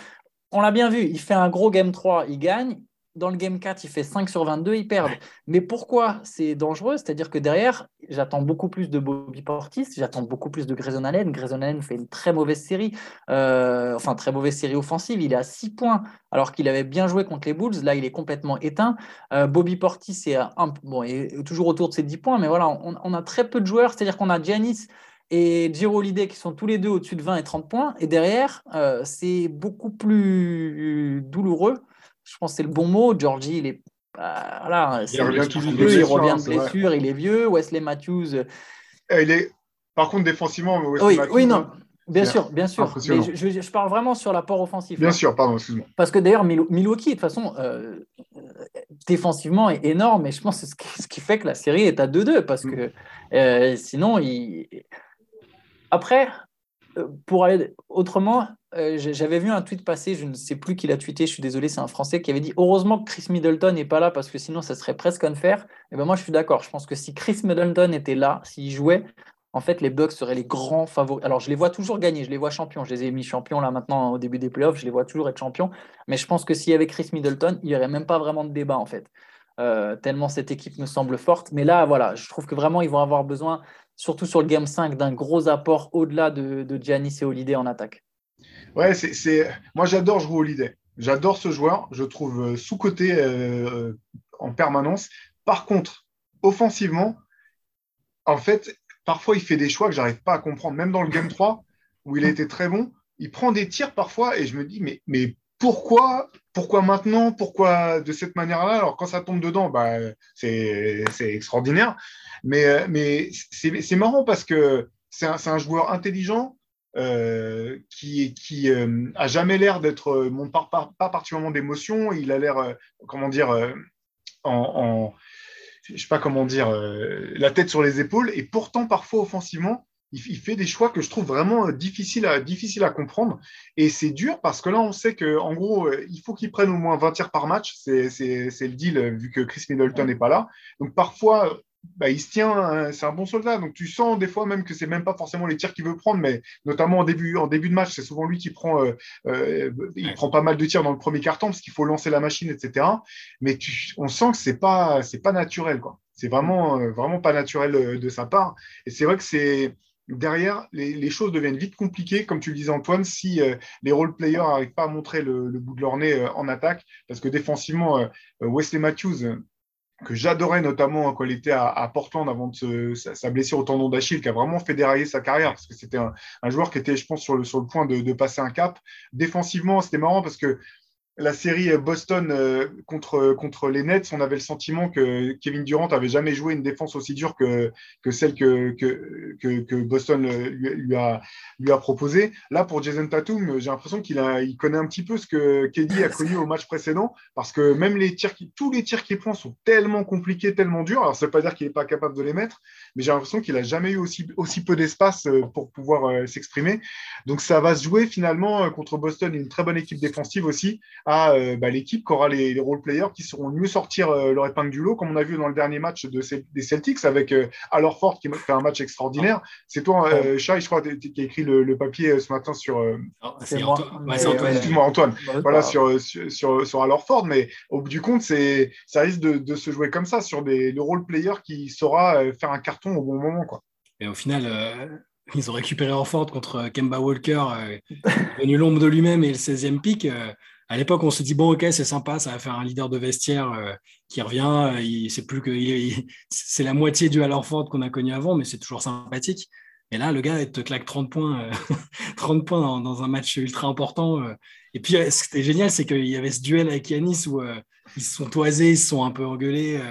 on l'a bien vu, il fait un gros game 3, il gagne dans le game 4, il fait 5 sur 22, il perd. Mais pourquoi c'est dangereux? C'est-à-dire que derrière, j'attends beaucoup plus de Bobby Portis, j'attends beaucoup plus de Grayson Allen. Grayson Allen fait une très mauvaise série, euh, enfin très mauvaise série offensive. Il est à 6 points alors qu'il avait bien joué contre les Bulls. Là, il est complètement éteint. Euh, Bobby Portis est, un, bon, est toujours autour de ses 10 points, mais voilà, on, a très peu de joueurs. C'est-à-dire qu'on a Giannis et Giro Holiday qui sont tous les deux au-dessus de 20 et 30 points. Et derrière, euh, c'est beaucoup plus douloureux je pense que c'est le bon mot. Georgie, il est. Bah, voilà, il revient blessure. Il revient de blessure, il est vieux. Wesley Matthews. Euh, il est... Par contre, défensivement, Wesley oui, Matthews, oui, non. Bien sûr, bien sûr. Mais je, parle vraiment sur l'apport offensif. Bien sûr, pardon, excuse-moi. Parce que d'ailleurs, Milwaukee, de toute façon, euh, défensivement est énorme, et je pense que c'est ce qui, fait que la série est à 2-2. Parce mm. que euh, sinon, il. Après, pour aller autrement, euh, j'avais vu un tweet passer, je ne sais plus qui l'a tweeté, je suis désolé, c'est un Français qui avait dit heureusement que Chris Middleton n'est pas là parce que sinon ça serait presque unfair. Et eh ben moi je suis d'accord, je pense que si Chris Middleton était là, s'il jouait, en fait les Bucks seraient les grands favoris. Alors je les vois toujours gagner, je les vois champions, je les ai mis champions là maintenant au début des playoffs, je les vois toujours être champions. Mais je pense que s'il y avait Chris Middleton, il n'y aurait même pas vraiment de débat en fait. Euh, tellement cette équipe me semble forte. Mais là, voilà, je trouve que vraiment ils vont avoir besoin, surtout sur le Game 5, d'un gros apport au-delà de, de Giannis et Holiday en attaque. Ouais, c'est, moi j'adore jouer Holiday. J'adore ce joueur. Je trouve euh, sous-côté euh, en permanence. Par contre, offensivement, en fait, parfois il fait des choix que j'arrive pas à comprendre. Même dans le Game 3, où il a été très bon, il prend des tirs parfois et je me dis, mais, mais pourquoi, pourquoi maintenant? Pourquoi de cette manière-là? Alors quand ça tombe dedans, bah, c'est, extraordinaire. Mais, euh, mais c'est, marrant parce que c'est un joueur intelligent euh, qui, qui euh, a jamais l'air d'être, euh, mon pas, pas, particulièrement d'émotion. Il a l'air, comment dire, en, en, je sais pas comment dire, la tête sur les épaules. Et pourtant, parfois offensivement, il, fait des choix que je trouve vraiment difficiles à, difficile à comprendre. Et c'est dur parce que là, on sait qu'en gros, il faut qu'il prenne au moins 20 tirs par match. C'est le deal vu que Chris Middleton n'est pas là. Donc parfois, bah, il se tient, hein, c'est un bon soldat. Donc tu sens des fois même que c'est même pas forcément les tirs qu'il veut prendre, mais notamment en début, en début de match, c'est souvent lui qui prend, euh, euh, il prend pas mal de tirs dans le premier carton parce qu'il faut lancer la machine, etc. Mais on sent que c'est pas, c'est pas naturel, quoi. C'est vraiment, euh, vraiment pas naturel de sa part. Et c'est vrai que c'est derrière, les, choses deviennent vite compliquées, comme tu le disais Antoine, si les role players n'arrivent pas à montrer le, bout de leur nez en attaque, parce que défensivement, Wesley Matthews que j'adorais notamment quand il était à, Portland avant de sa, blessure au tendon d'Achille, qui a vraiment fait dérailler sa carrière, parce que c'était un, joueur qui était, je pense, sur le, sur le point de, de passer un cap. Défensivement, c'était marrant parce que la série Boston euh, contre, contre les Nets, on avait le sentiment que Kevin Durant avait jamais joué une défense aussi dure que, que celle que, que, que, Boston lui, a, lui a proposée. Là, pour Jason Tatum, j'ai l'impression qu'il a, il connaît un petit peu ce que KD a connu au match précédent, parce que même les tirs tous les tirs qu'il prend sont tellement compliqués, tellement durs. Alors, ça ne veut pas dire qu'il n'est pas capable de les mettre, mais j'ai l'impression qu'il a jamais eu aussi, aussi peu d'espace euh, pour pouvoir euh, s'exprimer. Donc, ça va se jouer finalement contre Boston, une très bonne équipe défensive aussi à euh, bah, l'équipe qui aura les, role players qui seront mieux sortir euh, leur épingle du lot, comme on a vu dans le dernier match de, des Celtics avec euh, Ford qui fait un match extraordinaire. C'est toi, euh, Chai, je crois, qui a écrit le, papier ce matin sur. c'est Antoine. Excuse-moi, Antoine. voilà, sur, sur, sur, Ford, mais au bout du compte, c'est, ça risque de, se jouer comme ça, sur des, le role player qui saura faire un carton au bon moment. Quoi. Et au final, ils ont récupéré Orford contre Kemba Walker, venu l'ombre de lui-même et le 16e pick à l'époque, on se dit bon, ok, c'est sympa, ça va faire un leader de vestiaire euh, qui revient. Euh, c'est plus que c'est la moitié du Alorford qu'on a connu avant, mais c'est toujours sympathique. Et là, le gars, il te claque 30 points, 30 euh, points dans, un match ultra important. Et puis, ce qui était génial, c'est qu'il y avait ce duel avec Yanis où ils se sont toisés, ils se sont un peu engueulés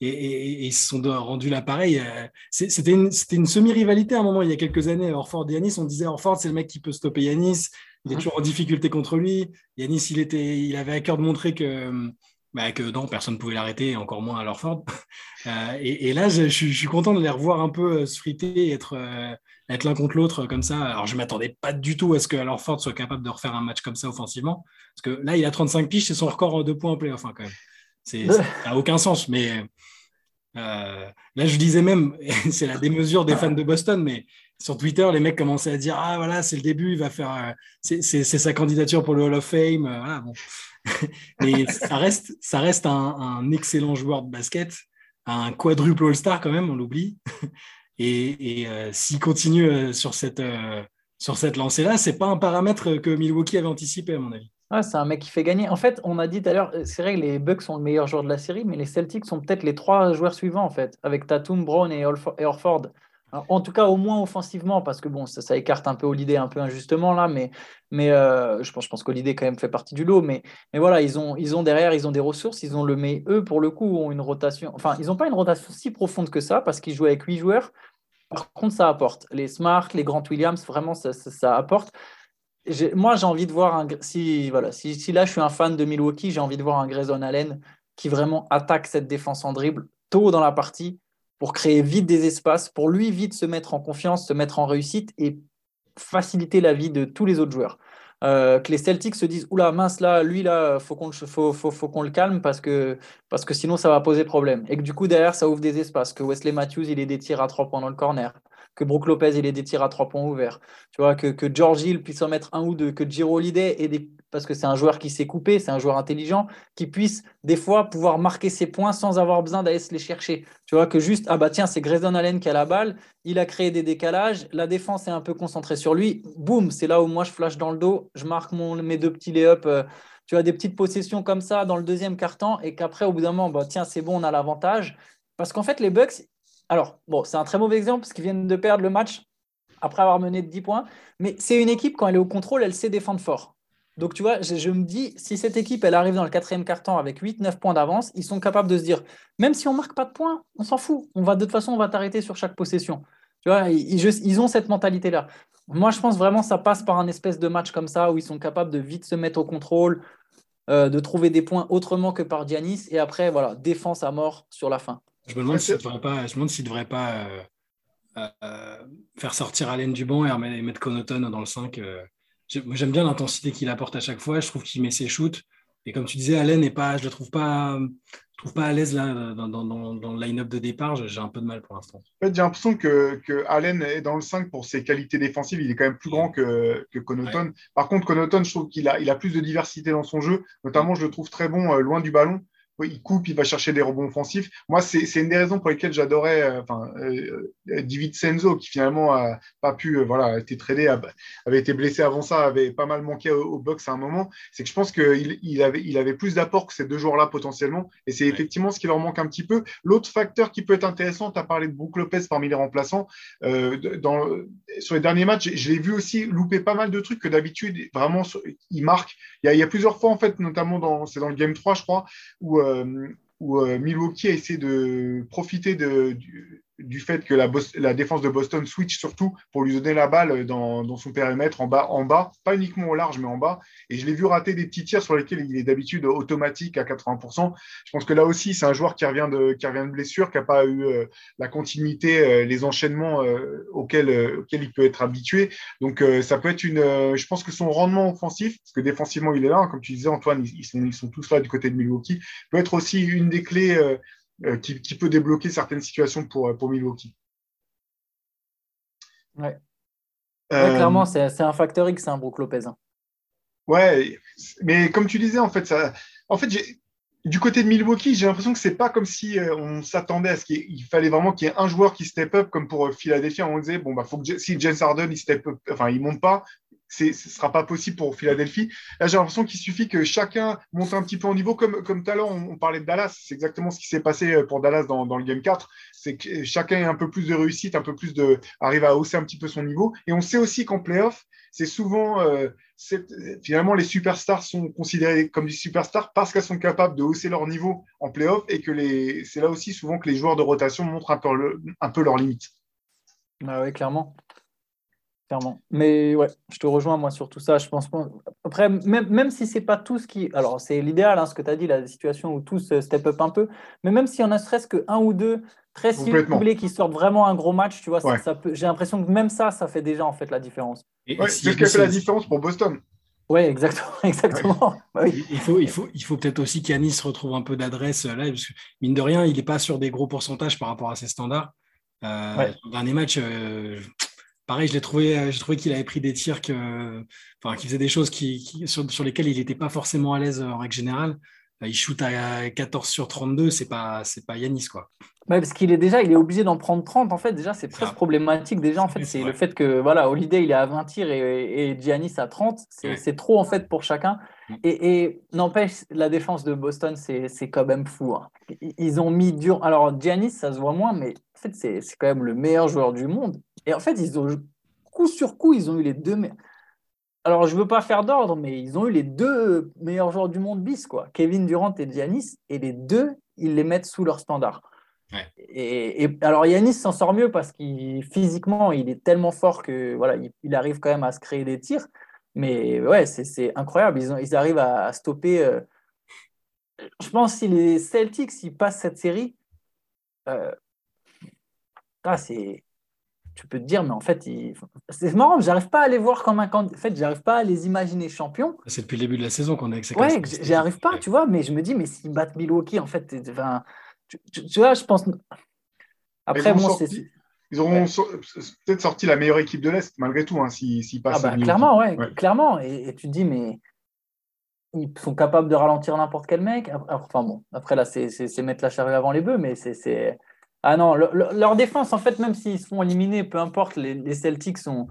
et, ils se sont rendus là pareil. C'était une, une semi-rivalité à un moment, il y a quelques années. Orford et Yanis, on disait Orford, c'est le mec qui peut stopper Yanis. Il est toujours en difficulté contre lui. Yanis, il, était, il avait à cœur de montrer que, bah, que non, personne ne pouvait l'arrêter, encore moins à Lorford. Euh, et, là, je, suis content de les revoir un peu euh, se friter et être, euh, être l'un contre l'autre comme ça. Alors, je ne m'attendais pas du tout à ce que Lorford soit capable de refaire un match comme ça offensivement. Parce que là, il a 35 piches, c'est son record en deux points en playoff hein, quand même. Ça n'a aucun sens. Mais là, je disais même, c'est la démesure des fans de Boston, mais sur Twitter, les mecs commençaient à dire Ah, voilà, c'est le début, il va faire. c'est sa candidature pour le Hall of Fame. Voilà, bon. mais ça reste, ça reste un, excellent joueur de basket, un quadruple All-Star quand même, on l'oublie. Et, s'il continue sur cette, cette lancée-là, c'est pas un paramètre que Milwaukee avait anticipé, à mon avis. Ah, c'est un mec qui fait gagner. En fait, on a dit tout à l'heure, c'est vrai que les Bucks sont le meilleur joueur de la série, mais les Celtics sont peut-être les trois joueurs suivants, en fait, avec Tatum, Brown et Orford. En tout cas, au moins offensivement, parce que bon, ça, écarte un peu Holiday un peu injustement là, mais, mais euh, je pense, je pense quand même fait partie du lot. Mais, mais voilà, ils ont, ils ont derrière, ils ont des ressources, ils ont le mais eux pour le coup ont une rotation. Enfin, ils n'ont pas une rotation si profonde que ça parce qu'ils jouent avec huit joueurs. Par contre, ça apporte. Les Smart, les Grant Williams, vraiment, ça, ça apporte moi, j'ai envie de voir un. Si, voilà, si, si, là, je suis un fan de Milwaukee, j'ai envie de voir un Grayson Allen qui vraiment attaque cette défense en dribble tôt dans la partie pour créer vite des espaces, pour lui vite se mettre en confiance, se mettre en réussite et faciliter la vie de tous les autres joueurs. Euh, que les Celtics se disent oula mince là lui là faut qu'on faut, qu'on le calme parce que parce que sinon ça va poser problème. Et que du coup derrière ça ouvre des espaces. Que Wesley Matthews il ait des tirs à trois points dans le corner que Brook Lopez il ait des tirs à trois points ouverts. Tu vois, que, que George Hill puisse en mettre un ou deux, que Giro Holiday ait. Parce que c'est un joueur qui s'est coupé, c'est un joueur intelligent, qui puisse des fois pouvoir marquer ses points sans avoir besoin d'aller se les chercher. Tu vois, que juste, ah bah tiens, c'est Grayson Allen qui a la balle, il a créé des décalages, la défense est un peu concentrée sur lui, boum, c'est là où moi je flash dans le dos, je marque mon, mes deux petits lay-up. Euh, tu as des petites possessions comme ça dans le deuxième quart-temps et qu'après, au bout d'un moment, bah, tiens, c'est bon, on a l'avantage. Parce qu'en fait, les Bucks, alors, bon, c'est un très mauvais exemple parce qu'ils viennent de perdre le match après avoir mené de 10 points. Mais c'est une équipe, quand elle est au contrôle, elle sait défendre fort. Donc, tu vois, je, me dis, si cette équipe, elle arrive dans le quatrième quart-temps avec 8-9 points d'avance, ils sont capables de se dire, même si on marque pas de points, on s'en fout. On va, de toute façon, on va t'arrêter sur chaque possession. Tu vois, ils, ont cette mentalité-là. Moi, je pense vraiment que ça passe par un espèce de match comme ça où ils sont capables de vite se mettre au contrôle, euh, de trouver des points autrement que par Giannis. Et après, voilà, défense à mort sur la fin. Je me demande s'il ne devrait pas, euh, euh, faire sortir Allen du banc et mettre Connaughton dans le 5. Euh. J'aime bien l'intensité qu'il apporte à chaque fois. Je trouve qu'il met ses shoots. Et comme tu disais, Allen n'est pas, je le trouve pas, trouve pas à l'aise là dans, le line-up de départ. J'ai un peu de mal pour l'instant. En fait, j'ai l'impression que, Allen est dans le 5 pour ses qualités défensives. Il est quand même plus grand que, que Connaughton. Par contre, Connaughton, je trouve qu'il a, il a plus de diversité dans son jeu. Notamment, je le trouve très bon loin du ballon il coupe, il va chercher des rebonds offensifs. Moi, c'est une des raisons pour lesquelles j'adorais euh, enfin, euh, David Senzo, qui finalement a pas pu, euh, voilà, a été tradé, avait été blessé avant ça, avait pas mal manqué au, box à un moment. C'est que je pense qu'il il avait, il avait plus d'apport que ces deux joueurs-là potentiellement. Et c'est effectivement ce qui leur manque un petit peu. L'autre facteur qui peut être intéressant, tu as parlé de Brook Lopez parmi les remplaçants. dans, sur les derniers matchs, je l'ai vu aussi louper pas mal de trucs que d'habitude, vraiment, il marque. Il y, a, il y, a, plusieurs fois, en fait, notamment dans, c'est dans le Game 3, je crois, où euh, où euh, Milwaukee a essayé de profiter de, du fait que la, défense de Boston switch surtout pour lui donner la balle dans, dans, son périmètre en bas, en bas, pas uniquement au large, mais en bas. Et je l'ai vu rater des petits tirs sur lesquels il est d'habitude automatique à 80%. Je pense que là aussi, c'est un joueur qui revient de, blessure, qui n'a pas eu euh, la continuité, euh, les enchaînements euh, auxquels, il peut être habitué. Donc, ça peut être une. je pense que son rendement offensif, parce que défensivement, il est là, hein, comme tu disais, Antoine, ils sont tous là du côté de Milwaukee, peut être aussi une des clés euh, qui, peut débloquer certaines situations pour, euh, pour Milwaukee. Ouais. Euh, clairement, c'est un facteur X, un hein, Brook Lopez. Hein. Ouais, mais comme tu disais, en fait, ça, en fait, du côté de Milwaukee, j'ai l'impression que c'est pas comme si on s'attendait à ce qu'il fallait vraiment qu'il y ait un joueur qui step up, comme pour Philadelphie. On disait bon bah faut que si James Harden il step up, enfin il monte pas, ce ne sera pas possible pour Philadelphie. Là, j'ai l'impression qu'il suffit que chacun monte un petit peu en niveau, comme, comme tout à l'heure, on, parlait de Dallas. C'est exactement ce qui s'est passé euh, pour Dallas dans, le Game 4. C'est que chacun ait un peu plus de réussite, un peu plus de. arrive à hausser un petit peu son niveau. Et on sait aussi qu'en playoff, c'est souvent. Euh, finalement, les superstars sont considérés comme des superstars parce qu'elles sont capables de hausser leur niveau en playoff et que les, c'est là aussi souvent que les joueurs de rotation montrent un peu, un peu leurs limites. Ah oui, clairement. Mais ouais, je te rejoins moi sur tout ça. Je pense après, même, même si c'est pas tout ce qui, alors c'est l'idéal, hein, ce que tu as dit, la situation où tous euh, step up un peu. Mais même s'il y en a serait-ce que un ou deux très ciblés qui sortent vraiment un gros match, tu vois, ça, peut... j'ai l'impression que même ça, ça fait déjà en fait la différence. c'est ce qui a fait la différence pour Boston. Ouais, exactement. exactement. Bah il faut, il faut, il faut peut-être aussi qu'Yanis retrouve un peu d'adresse là, parce que mine de rien, il n'est pas sur des gros pourcentages par rapport à ses standards. Euh, dernier match, euh, pareil, je l'ai trouvé, j'ai trouvé qu'il avait pris des tirs enfin, qu'il faisait des choses sur, sur, lesquelles il n'était pas forcément à l'aise en règle générale. Il shoot à 14 sur 32, c'est pas, c'est pas Yanis quoi. Ouais, parce qu'il est déjà, il est obligé d'en prendre 30. En fait, déjà, c'est presque problématique. Déjà, en fait, c'est le fait que voilà, Holiday, il est à 20 tirs et, et Giannis à 30. C'est trop, en fait, pour chacun. Mm. Et, n'empêche, la défense de Boston, c'est quand même fou. Hein. Ils ont mis dur. Alors, Giannis, ça se voit moins, mais en fait, c'est quand même le meilleur joueur du monde. Et en fait, ils ont, coup sur coup, ils ont eu les deux meilleurs. Alors, je ne veux pas faire d'ordre, mais ils ont eu les deux meilleurs joueurs du monde bis, quoi. Kevin Durant et Giannis. Et les deux, ils les mettent sous leur standard. Et, alors Yanis s'en sort mieux parce qu'il physiquement il est tellement fort que voilà il, arrive quand même à se créer des tirs. Mais ouais, c'est incroyable. Ils, ont, ils arrivent à, stopper. Euh, je pense si les Celtics ils passent cette série, euh, ah, c'est tu peux te dire, mais en fait, c'est marrant, j'arrive pas à les voir comme un candidat. En fait, j'arrive pas à les imaginer champions. C'est depuis le début de la saison qu'on est avec ces Ouais, j'y arrive pas, tu vois, mais je me dis, mais s'ils battent Milwaukee, en fait, enfin, tu, vois, je pense. Après, moi, c'est. Ils auront peut-être sorti la meilleure équipe de l'Est, malgré tout, hein, s'ils si, passent. Ah bah, clairement, ouais, clairement. Et, tu te dis, mais ils sont capables de ralentir n'importe quel mec. Enfin bon, après là, c'est mettre la charrue avant les bœufs, mais c'est. Ah non, leur défense, en fait, même s'ils se font éliminer, peu importe, les, Celtics sont.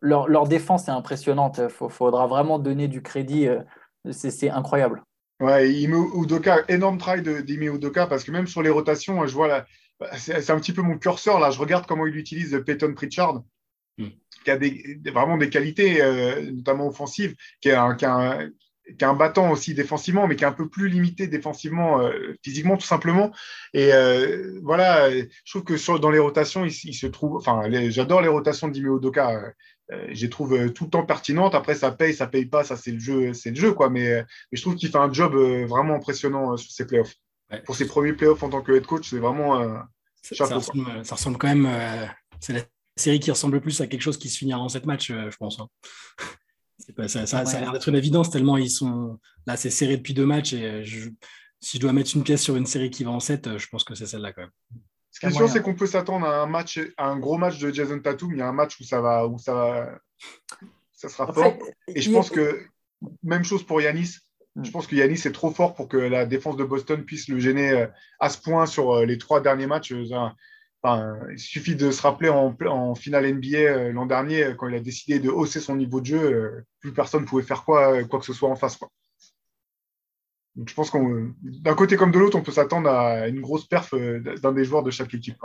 Leur, leur, défense est impressionnante. Il faudra vraiment donner du crédit. Euh, c'est incroyable. Ouais, Ime Udoka, énorme travail d'Ime Udoka parce que même sur les rotations, je vois là, c'est un petit peu mon curseur là, je regarde comment il utilise Peyton Pritchard, hmm. qui a des, vraiment des qualités, euh, notamment offensives, qui un, qui, un, qui un battant aussi défensivement, mais qui est un peu plus limité défensivement, euh, physiquement tout simplement. Et euh, voilà, je trouve que sur, dans les rotations, il, se trouve, enfin, j'adore les rotations d'Ime Udoka. Euh, je les trouve tout le temps pertinentes. Après, ça paye, ça paye pas, ça c'est le jeu, c'est le jeu quoi. Mais, mais je trouve qu'il fait un job vraiment impressionnant sur ses playoffs. Pour ses premiers playoffs en tant que head coach, c'est vraiment ça, ressemble, quand même. c'est la série qui ressemble le plus à quelque chose qui se finira en sept matchs, je pense. Hein. Ça, ça, a l'air d'être une évidence tellement ils sont là, c'est serré depuis deux matchs et si je dois mettre une pièce sur une série qui va en 7, je pense que c'est celle-là quand même. Ce qui est sûr, c'est qu'on peut s'attendre à un match, à un gros match de Jason Tatum. Il y a un match où ça va, où ça va, ça sera fort. Et je pense que même chose pour Yanis. Hmm. Je pense que Yanis est trop fort pour que la défense de Boston puisse le gêner euh, à ce point sur euh, les trois derniers matchs. Euh, enfin, il suffit de se rappeler en, en finale NBA l'an dernier, quand il a décidé de hausser son niveau de jeu, plus personne ne pouvait faire quoi, quoi que ce soit en face. Quoi je pense qu'on, d'un côté comme de l'autre, on peut s'attendre à une grosse perf euh, d'un des joueurs de chaque équipe.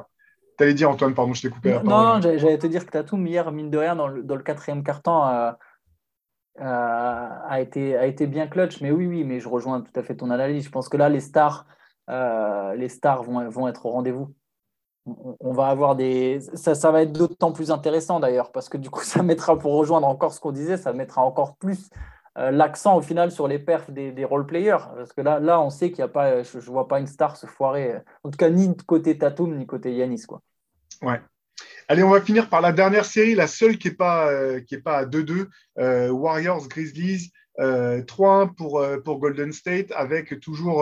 Tu allais dire, Antoine, pardon, je t'ai coupé la Non, non j'allais te dire que Tatum, hier, mine de rien, dans le, dans le quatrième quart-temps, a, a, été, a été bien clutch. Mais oui, oui, mais je rejoins tout à fait ton analyse. Je pense que là, les stars, euh, les stars vont, vont être au rendez-vous. On, va avoir des. Ça, ça va être d'autant plus intéressant d'ailleurs, parce que du coup, ça mettra, pour rejoindre encore ce qu'on disait, ça mettra encore plus euh, l'accent au final sur les perfs des, role-players. Parce que là, là on sait qu'il n'y a pas, je ne vois pas une star se foirer. En tout cas, ni côté Tatum, ni côté Yanis. Quoi. Ouais. Allez, on va finir par la dernière série, la seule qui n'est pas, euh, qui pas à 2-2, euh, Warriors Grizzlies. 3-1 pour, pour Golden State avec toujours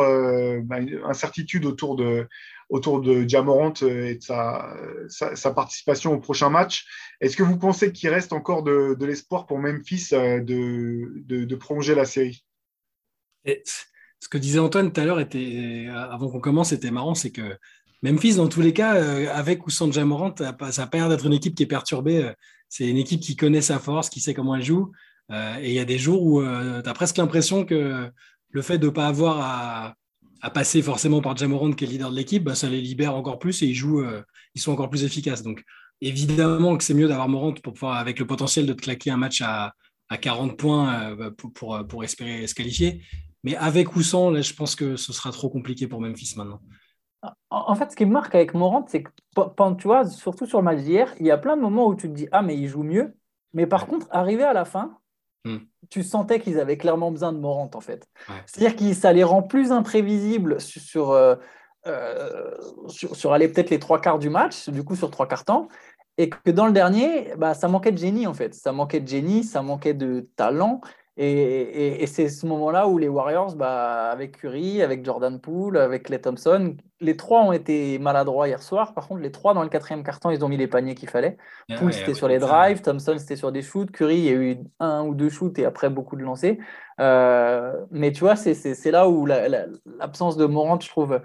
bah, une incertitude autour de, autour de Jamorant et de sa, participation au prochain match. Est-ce que vous pensez qu'il reste encore de, l'espoir pour Memphis euh, de, prolonger la série? Ce que disait Antoine tout à l'heure, était, avant qu'on commence, c'était marrant, c'est que Memphis, dans tous les cas, euh, avec ou sans Jamorant, ça n'a pas l'air d'être une équipe qui est perturbée. C'est une équipe qui connaît sa force, qui sait comment elle joue. Euh, et il y a des jours où tu as presque l'impression que le fait de ne pas avoir à, à passer forcément par Jamorant qui est leader de l'équipe, bah, ça les libère encore plus et ils jouent, euh, ils sont encore plus efficaces. Donc évidemment que c'est mieux d'avoir Morant pour pouvoir, avec le potentiel de te claquer un match à, à 40 points euh, pour, pour, pour, espérer se qualifier. Mais avec ou sans, là, je pense que ce sera trop compliqué pour Memphis maintenant. En fait, ce qui me marque avec Morant, c'est que, tu vois, surtout sur le match d'hier, il y a plein de moments où tu te dis Ah, mais il joue mieux. Mais par contre, arrivé à la fin, Hmm. Tu sentais qu'ils avaient clairement besoin de Morant, en fait. C'est-à-dire que ça les rend plus imprévisibles sur, euh, euh, sur, aller peut-être les trois quarts du match, du coup sur trois quarts temps, et que dans le dernier, bah, ça manquait de génie, en fait. Ça manquait de génie, ça manquait de talent. Et, c'est ce moment-là où les Warriors, bah, avec Curry, avec Jordan Poole, avec Clay Thompson, les trois ont été maladroits hier soir. Par contre, les trois dans le quatrième carton, ils ont mis les paniers qu'il fallait. Ah Poole, c'était sur les drives, Thompson, c'était sur des shoots. Curry, il y a eu un ou deux shoots et après beaucoup de lancers. Euh, mais tu vois, c'est là où l'absence de Morant, je trouve,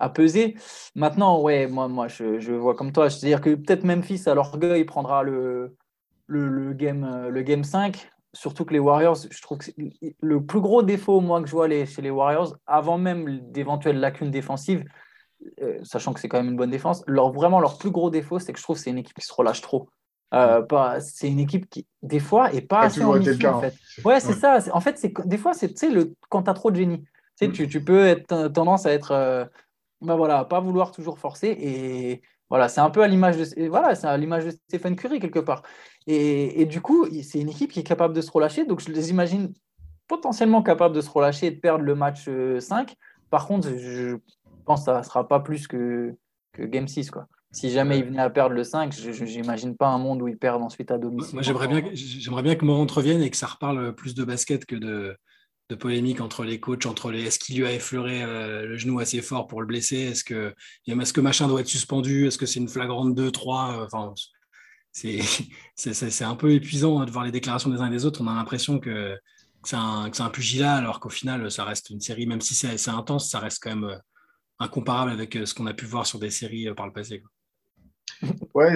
a pesé. Maintenant, ouais, moi, moi je, je vois comme toi. C'est-à-dire que peut-être Memphis, à l'orgueil, prendra le, le, le, game, le game 5 surtout que les Warriors, je trouve que le plus gros défaut, moi, que je vois les, chez les Warriors, avant même d'éventuelles lacunes défensives, euh, sachant que c'est quand même une bonne défense, leur, vraiment leur plus gros défaut, c'est que je trouve que c'est une équipe qui se relâche trop. Euh, c'est une équipe qui, des fois, est pas assez mission, en fait. Hein. Ouais, c'est ça. En fait, c'est des fois, c'est le quand tu as trop de génie. Tu, tu, peux être tendance à être, euh, bah voilà, pas vouloir toujours forcer et voilà, c'est un peu à l'image de, voilà, c'est à l'image de Stephen Curry quelque part. Et, du coup, c'est une équipe qui est capable de se relâcher. Donc, je les imagine potentiellement capables de se relâcher et de perdre le match 5. Euh, Par contre, je pense que ça ne sera pas plus que, que Game 6. Quoi. Si jamais ils venaient à perdre le 5, je n'imagine pas un monde où ils perdent ensuite à domicile. Moi, j'aimerais bien, j'aimerais bien que Morant revienne et que ça reparle plus de basket que de, de polémique entre les coachs, entre les est-ce qu'il lui a effleuré euh, le genou assez fort pour le blesser, est-ce que, est que machin doit être suspendu, est-ce que c'est une flagrante 2-3, enfin, c'est un peu épuisant de voir les déclarations des uns et des autres. On a l'impression que, c'est un, un, pugilat, alors qu'au final, ça reste une série, même si c'est intense, ça reste quand même euh, incomparable avec euh, ce qu'on a pu voir sur des séries par le passé. Ouais,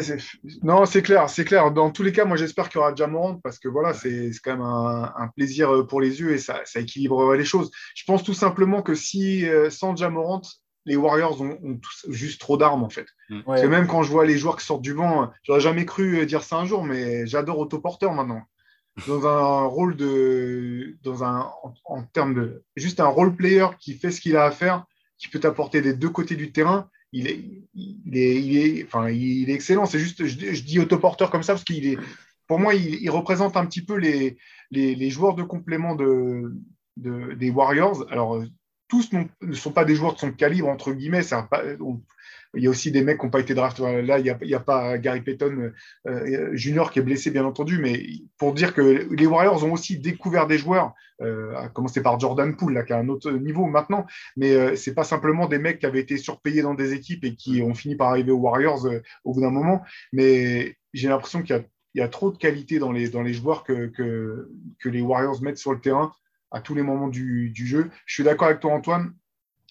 non, c'est clair, c'est clair. Dans tous les cas, moi j'espère qu'il y aura Jamorant parce que voilà, c'est quand même un, plaisir euh, pour les yeux et ça, ça, équilibre les choses. Je pense tout simplement que si euh, sans Jamorant, les Warriors ont, juste trop d'armes en fait. Mm. Parce que même quand je vois les joueurs qui sortent du banc, j'aurais jamais cru euh, dire ça un jour, mais j'adore autoporteur maintenant. Dans un rôle de, dans un, en, en termes de, juste un role player qui fait ce qu'il a à faire, qui peut t'apporter des deux côtés du terrain il est, il est, il est, enfin, il est excellent. C'est juste, je, dis autoporteur comme ça parce qu'il est, pour moi, il, représente un petit peu les, les, les joueurs de complément de, de, des Warriors. Alors, tous ne sont pas des joueurs de son calibre, entre guillemets. Ça, il y a aussi des mecs qui n'ont pas été draftés. Là, il n'y a, pas Gary Payton euh, Junior qui est blessé, bien entendu, mais pour dire que les Warriors ont aussi découvert des joueurs, euh, à commencer par Jordan Poole, là, qui a un autre niveau maintenant, mais euh, ce n'est pas simplement des mecs qui avaient été surpayés dans des équipes et qui ont fini par arriver aux Warriors au bout d'un moment. Mais j'ai l'impression qu'il y, a trop de qualité dans les, joueurs que, les Warriors mettent sur le terrain à tous les moments du, du jeu. Je suis d'accord avec toi, Antoine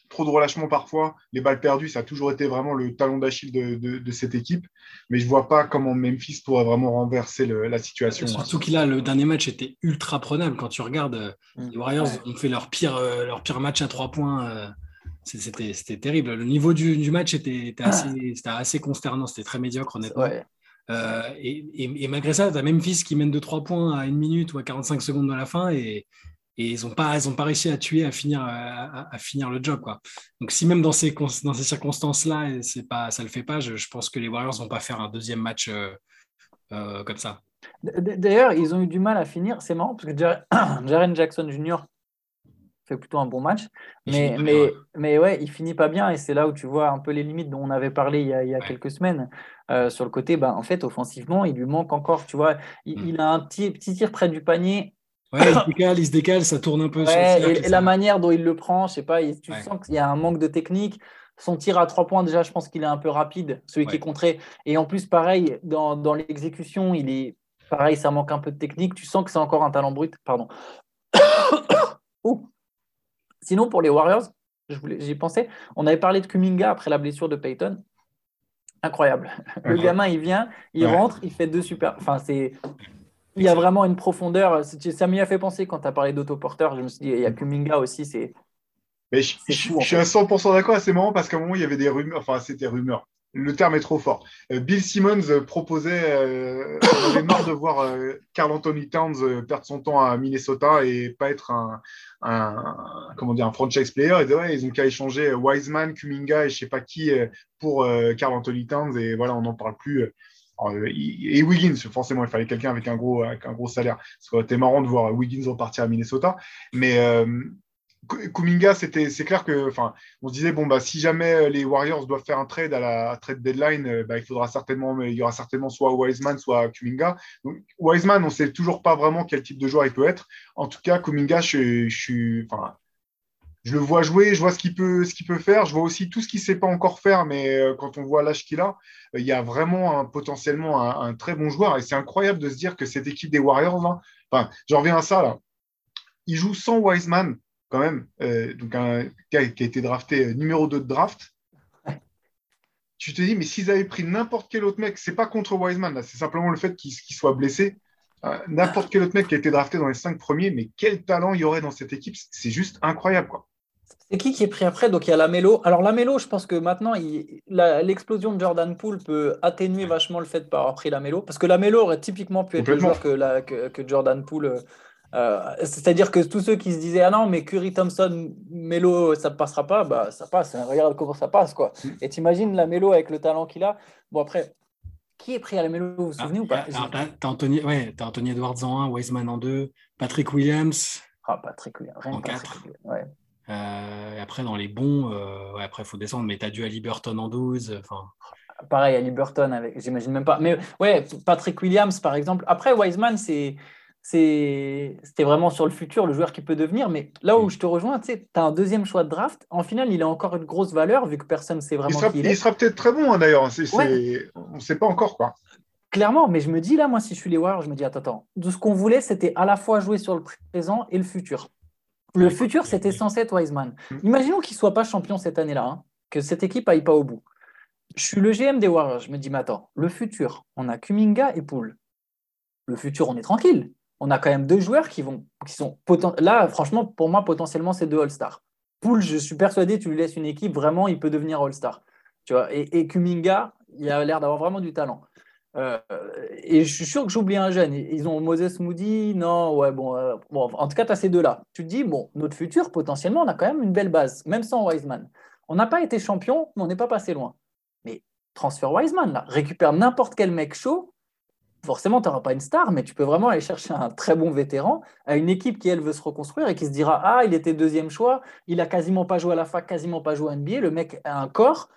trop de relâchement parfois. Les balles perdues, ça a toujours été vraiment le talon d'Achille de, cette équipe. Mais je ne vois pas comment Memphis pourrait vraiment renverser la situation. Surtout qu'il a le dernier match était ultra prenable. Quand tu regardes, euh, mm. les Warriors ont fait leur pire, euh, leur pire match à trois points. Euh, c'était terrible. Le niveau du, match était, assez, assez, consternant. C'était très médiocre, honnêtement. et, malgré ça, tu as Memphis qui mène de 3 points à une minute ou à 45 secondes dans la fin. Et, et ils n'ont pas, ils ont pas réussi à tuer, à finir, à, finir le job. Quoi. Donc si même dans ces, dans ces circonstances-là, c'est pas, ça ne le fait pas, je, pense que les Warriors ne vont pas faire un deuxième match euh, euh, comme ça. D'ailleurs, ils ont eu du mal à finir. C'est marrant parce que Jaren Jackson Jr. fait plutôt un bon match. Mais, mais, mais ouais, il finit pas bien. Et c'est là où tu vois un peu les limites dont on avait parlé il y a, il y a quelques semaines. Euh, sur le côté, bah, en fait, offensivement, il lui manque encore. Tu vois, il, mm. il a un petit, petit tir près du panier Ouais, il se décale, il se décale, ça tourne un peu. et, la manière dont il le prend, je sais pas, tu sens qu'il y a un manque de technique. Son tir à trois points, déjà, je pense qu'il est un peu rapide, celui qui est contré. Et en plus, pareil, dans, dans l'exécution, il est pareil, ça manque un peu de technique. Tu sens que c'est encore un talent brut. Pardon. Sinon, pour les Warriors, j'y pensé, on avait parlé de Kuminga après la blessure de Peyton. Incroyable. Le gamin, il vient, il rentre, il fait deux super. Enfin, c'est il y a vraiment une profondeur. Ça m'y a fait penser quand tu as parlé d'autoporteur. Je me suis dit, il y a Kuminga aussi. C'est. Mais je, suis à 100% d'accord. C'est marrant parce qu'à un moment, il y avait des rumeurs. Enfin, c'était rumeurs. Le terme est trop fort. Euh, Bill Simmons proposait, euh, on avait marre de voir euh, Carl Anthony Towns perdre son temps à Minnesota et pas être un, comment dire, un franchise player. Et ils ont qu'à échanger Wiseman, Kuminga et je sais pas qui pour Carl Anthony Towns. Et voilà, on n'en parle plus euh, et Wiggins, forcément, il fallait quelqu'un avec un gros, avec un gros salaire. Ça aurait marrant de voir Wiggins repartir à Minnesota. Mais euh, Kuminga, c'était, c'est clair que, enfin, on se disait bon bah si jamais les Warriors doivent faire un trade à la trade deadline, bah, il faudra certainement, il y aura certainement soit Wiseman, soit Kuminga. Donc, Wiseman, on ne sait toujours pas vraiment quel type de joueur il peut être. En tout cas, Kuminga, je, je suis, enfin, je le vois jouer, je vois ce qu'il peut, faire. Je vois aussi tout ce qu'il ne sait pas encore faire, mais euh, quand on voit l'âge qu'il a, euh, il y a vraiment potentiellement un, très bon joueur. Et c'est incroyable de se dire que cette équipe des Warriors, là, enfin, j'en reviens à ça, là. Il joue sans Wiseman, quand même, euh, donc un gars qui a été drafté numéro 2 de draft. Tu te dis, mais s'ils avaient pris n'importe quel autre mec, c'est pas contre Wiseman, c'est simplement le fait qu'il soit blessé. N'importe quel autre mec qui a été drafté dans les cinq premiers, mais quel talent il y aurait dans cette équipe, c'est juste incroyable. Quoi. C'est qui qui est pris après? Donc il y a la Mélo. Alors la Mélo, je pense que maintenant, l'explosion de Jordan Poole peut atténuer vachement le fait d'avoir pris la Mélo. Parce que la Mélo aurait typiquement pu être le joueur que, Jordan Poole. Euh, euh, c'est-à-dire que tous ceux qui se disaient Ah non, mais Curry Thompson, Mélo, ça ne passera pas, bah, ça passe. Regarde comment ça passe. quoi. Mm. Et t'imagines la Mélo avec le talent qu'il a. Bon, après, qui est pris à la Mélo Vous vous ah, souvenez ou pas? T'as Anthony, ouais, as Anthony Edwards en 1, Wiseman en 2, Patrick Williams. Ah, Patrick Williams, rien en 4. Ouais. Euh, après, dans les bons, euh, après, il faut descendre, mais tu as du Ali Burton en 12. Pareil, Ali Burton, avec, j'imagine même pas. Mais ouais, Patrick Williams, par exemple. Après, Wiseman, c'est c'était vraiment sur le futur, le joueur qui peut devenir. Mais là où mm. je te rejoins, tu as un deuxième choix de draft. En final, il a encore une grosse valeur vu que personne ne sait vraiment il sera, qui il, sera peut-être très bon hein, d'ailleurs. On ne sait pas encore quoi. Clairement, mais je me dis là, moi, si je suis les Warriors, je me dis attends, attends. De ce qu'on voulait, c'était à la fois jouer sur le présent et le futur. Le futur, c'était censé être Wiseman. Mm. Imaginons qu'il ne soit pas champion cette année-là, hein, que cette équipe aille pas au bout. Je suis le GM des Warriors. Je me dis, mais attends, le futur, on a Kuminga et Poole. Le futur, on est tranquille. On a quand même deux joueurs qui, vont, qui sont là, franchement, pour moi, potentiellement, c'est deux All-Stars. Poole, je suis persuadé, tu lui laisses une équipe, vraiment, il peut devenir All-Star. Tu vois, et, Kuminga, il a l'air d'avoir vraiment du talent. Euh, et je suis sûr que j'oublie un jeune. Ils ont Moses Moody, non, ouais, bon, euh, en tout cas, tu as ces deux-là. Tu te dis, bon, notre futur, potentiellement, on a quand même une belle base, même sans Wiseman. On n'a pas été champion, mais on n'est pas passé loin. Mais transfert Wiseman, là, récupère n'importe quel mec chaud. Forcément, tu n'auras pas une star, mais tu peux vraiment aller chercher un très bon vétéran à une équipe qui, elle, veut se reconstruire et qui se dira Ah, il était deuxième choix, il a quasiment pas joué à la fac, quasiment pas joué à NBA. Le mec a un corps,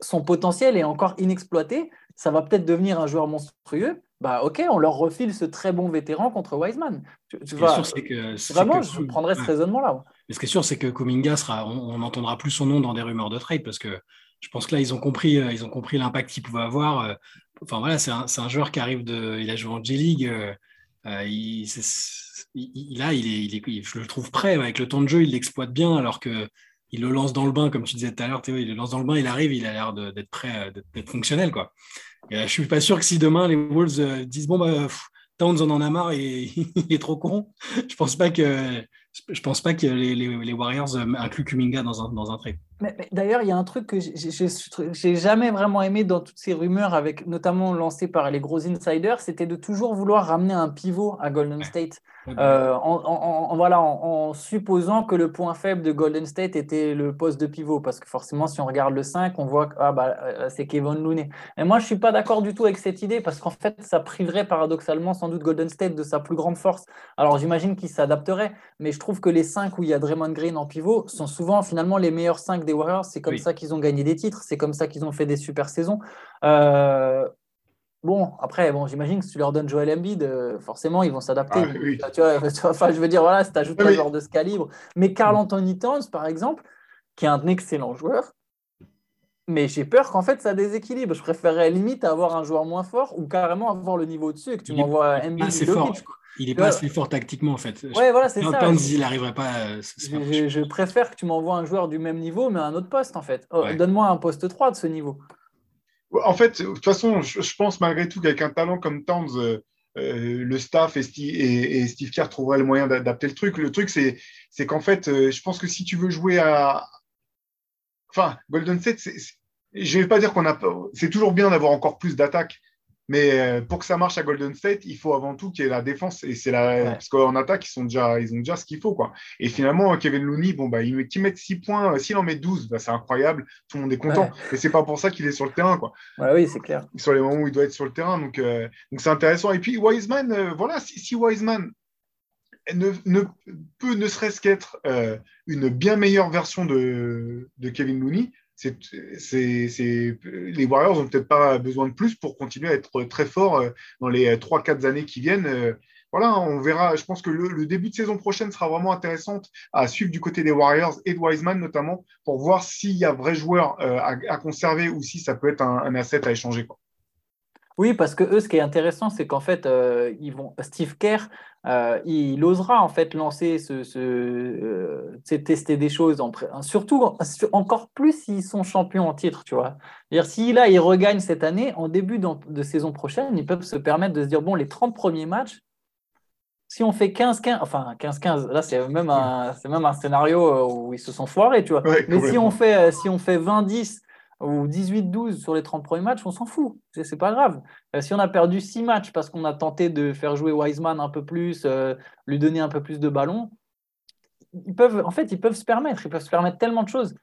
son potentiel est encore inexploité ça va peut-être devenir un joueur monstrueux, bah ok, on leur refile ce très bon vétéran contre Wiseman. Tu, vois, que, vraiment, je prendrais ce raisonnement-là. Mais ce qui est sûr, c'est que Kuminga sera, on n'entendra plus son nom dans des rumeurs de trade parce que je pense que là, ils ont compris, euh, ils ont compris l'impact qu'il pouvait avoir. Euh, enfin voilà, c'est un, joueur qui arrive il a joué en J-League. Euh, il, là, il est, je le trouve prêt avec le temps de jeu, il l'exploite bien alors que il le lance dans le bain, comme tu disais tout à l'heure, Théo, il le lance dans le bain, il arrive, il a l'air d'être prêt, d'être fonctionnel. Quoi. Je ne suis pas sûr que si demain les Wolves disent bon, bah, Towns en a marre et il est trop con, je pense pas que je pense pas que les, Warriors incluent Kuminga dans un, dans un trade. Mais, D'ailleurs, il y a un truc que j'ai jamais vraiment aimé dans toutes ces rumeurs, avec notamment lancées par les gros insiders, c'était de toujours vouloir ramener un pivot à Golden State. Euh, en, voilà, en, supposant que le point faible de Golden State était le poste de pivot, parce que forcément, si on regarde le 5, on voit que ah, bah, euh, c'est Kevin Looney. Mais moi, je ne suis pas d'accord du tout avec cette idée, parce qu'en fait, ça priverait paradoxalement sans doute Golden State de sa plus grande force. Alors, j'imagine qu'il s'adapterait, mais je trouve que les 5 où il y a Draymond Green en pivot sont souvent finalement les meilleurs 5 des Warriors. C'est comme ça qu'ils ont gagné des titres, c'est comme ça qu'ils ont fait des super saisons. Euh, Bon, après, bon, j'imagine que si tu leur donnes Joel Embiid, euh, forcément, ils vont s'adapter. Ah, tu, vois, enfin, je veux dire, voilà, si tu ajoutes un joueur de ce calibre. Mais Carl Anthony Towns, par exemple, qui est un excellent joueur, mais j'ai peur qu'en fait, ça déséquilibre. Je préférerais limite avoir un joueur moins fort ou carrément avoir le niveau dessus et que tu m'envoies Embiid. Fort. Il n'est pas assez fort tactiquement, en fait. Ouais, voilà, c'est ça. il n'arriverait pas. À... Je, je, préfère que tu m'envoies un joueur du même niveau, mais à un autre poste, en fait. Oh, donne-moi un poste 3 de ce niveau. En fait, de toute façon, je, pense malgré tout qu'avec un talent comme Towns, euh, euh, le staff et Steve, Kerr trouveraient le moyen d'adapter le truc. Le truc, c'est qu'en fait, euh, je pense que si tu veux jouer à. Enfin, Golden State, je ne vais pas dire qu'on a. C'est toujours bien d'avoir encore plus d'attaques, mais euh, pour que ça marche à Golden State, il faut avant tout qu'il y ait la défense. Et c'est la... Parce qu'en attaque, ils, sont déjà, ils ont déjà ce qu'il faut. Quoi. Et finalement, Kevin Looney, bon, bah, il met, met 6 points, euh, s'il en met 12, bah, c'est incroyable. Tout le monde est content. Mais c'est pas pour ça qu'il est sur le terrain. Quoi. oui, c'est clair. Sur les moments où il doit être sur le terrain. Donc, euh, donc c'est intéressant. Et puis, Wiseman, voilà, si, Wiseman ne, peut ne serait-ce qu'être une bien meilleure version de, de Kevin Looney, les Warriors n'ont peut-être pas besoin de plus pour continuer à être très forts euh, dans les 3-4 années qui viennent. Euh, voilà, on verra. Je pense que le, début de saison prochaine sera vraiment intéressant à suivre du côté des Warriors et de Wiseman notamment pour voir s'il y a vrais joueurs euh, à, conserver ou si ça peut être un, asset à échanger. Oui, parce que eux, ce qui est intéressant, c'est qu'en fait, ils vont Steve Kerr euh, il osera en fait lancer ce, euh, tester des choses, en, surtout encore plus s'ils sont champions en titre, tu vois. Si là, ils regagnent cette année, en début de, saison prochaine, ils peuvent se permettre de se dire, bon, les 30 premiers matchs, si on fait 15-15, enfin 15-15, là c'est même, un, même un scénario euh, où ils se sont foirés, tu vois. Mais si on fait, si on fait 20-10 ou 18-12 sur les 30 premiers matchs, on s'en fout. C'est pas grave. Euh, si on a perdu 6 matchs parce qu'on a tenté de faire jouer Wiseman un peu plus, euh, lui donner un peu plus de ballon, ils peuvent, en fait, ils peuvent se permettre. Ils peuvent se permettre tellement de choses.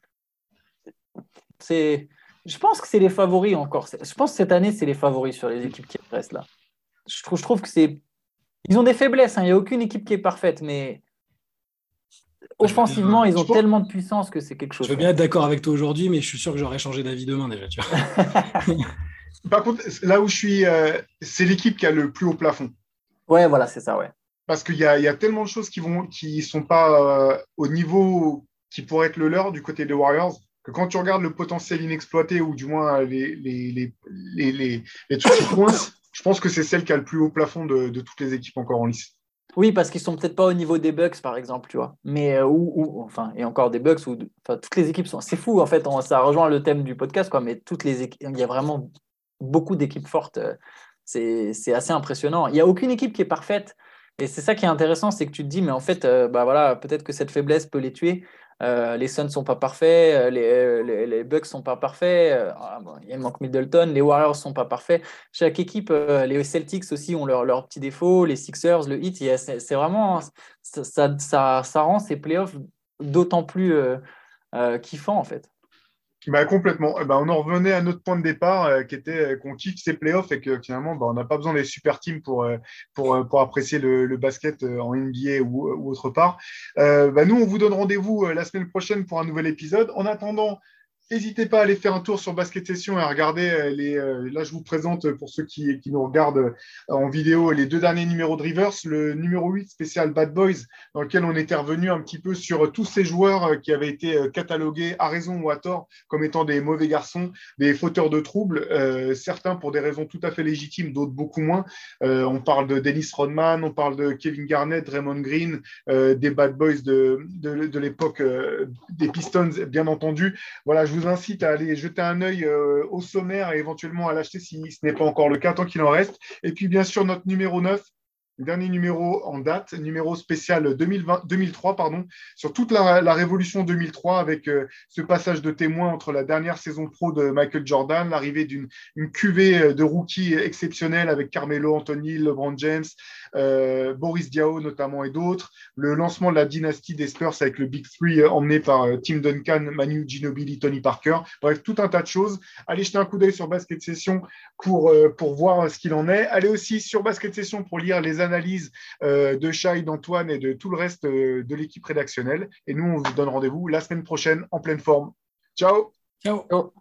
C'est, je pense que c'est les favoris encore. Je pense que cette année, c'est les favoris sur les équipes qui restent là. Je trouve, je trouve que c'est. Ils ont des faiblesses. Hein. Il n'y a aucune équipe qui est parfaite, mais offensivement, ils ont tellement de puissance que c'est quelque chose. Je veux bien être d'accord avec toi aujourd'hui, mais je suis sûr que j'aurais changé d'avis demain déjà. Tu Par contre, là où je suis, euh, c'est l'équipe qui a le plus haut plafond. Ouais, voilà, c'est ça, ouais. Parce qu'il y, y a, tellement de choses qui ne qui sont pas euh, au niveau qui pourrait être le leur du côté des Warriors que quand tu regardes le potentiel inexploité ou du moins les, les, les, les, trucs qui coincent, je pense que c'est celle qui a le plus haut plafond de, de toutes les équipes encore en lice. Oui, parce qu'ils sont peut-être pas au niveau des Bucks, par exemple, tu vois. Mais euh, ou, enfin, et encore des Bucks où, enfin, toutes les équipes sont. C'est fou, en fait. ça rejoint le thème du podcast, quoi. Mais toutes les il y a vraiment beaucoup d'équipes fortes. Euh, c'est assez impressionnant. Il n'y a aucune équipe qui est parfaite. Et c'est ça qui est intéressant, c'est que tu te dis, mais en fait, euh, bah voilà, peut-être que cette faiblesse peut les tuer. Euh, les Suns sont pas parfaits, euh, les, les, les Bucks sont pas parfaits, euh, ah, il manque Middleton, les Warriors sont pas parfaits. Chaque équipe, les Celtics aussi ont leurs leur petits défauts, les Sixers, le Heat, c'est vraiment ça, ça, ça, rend ces playoffs d'autant plus kiffants en fait. Bah, complètement. Ben, on en revenait à notre point de départ, euh, qui était euh, qu'on kiffe ces playoffs et que finalement, bah, on n'a pas besoin des super teams pour, euh, pour, pour apprécier le, le, basket en NBA ou, ou autre part. Bah, nous, on vous donne rendez-vous la semaine prochaine pour un nouvel épisode. En attendant, N'hésitez pas à aller faire un tour sur Basket Session et à regarder euh, les. Euh, là, je vous présente pour ceux qui, nous regardent euh, en vidéo les deux derniers numéros de Rivers. Le numéro 8 spécial Bad Boys, dans lequel on était revenu un petit peu sur tous ces joueurs qui avaient été catalogués à raison ou à tort comme étant des mauvais garçons, des fauteurs de troubles, certains pour des raisons tout à fait légitimes, d'autres beaucoup moins. on parle de Dennis Rodman, on parle de Kevin Garnett, Draymond Green, des Bad Boys de, de, de l'époque des Pistons, bien entendu. Voilà, je vous incite à aller jeter un œil euh, au sommaire et éventuellement à l'acheter si ce n'est pas encore le cas, tant qu'il en reste. Et puis, bien sûr, notre numéro 9, dernier numéro en date, numéro spécial 2020, 2003, pardon, sur toute la, révolution 2003 avec euh, ce passage de témoin entre la dernière saison pro de Michael Jordan, l'arrivée d'une une cuvée euh, de rookies exceptionnels avec Carmelo Anthony, LeBron James, euh, Boris Diaw notamment et d'autres, le lancement de la dynastie des Spurs avec le Big Three emmené par Tim Duncan, Manu Ginobili, Tony Parker, bref, tout un tas de choses. Allez jeter un coup d'œil sur Basket Session pour, pour voir ce qu'il en est. Allez aussi sur Basket Session pour lire les analyse euh, de Chai, d'Antoine et de tout le reste euh, de l'équipe rédactionnelle. Et nous, on vous donne rendez-vous la semaine prochaine en pleine forme. Ciao. Ciao.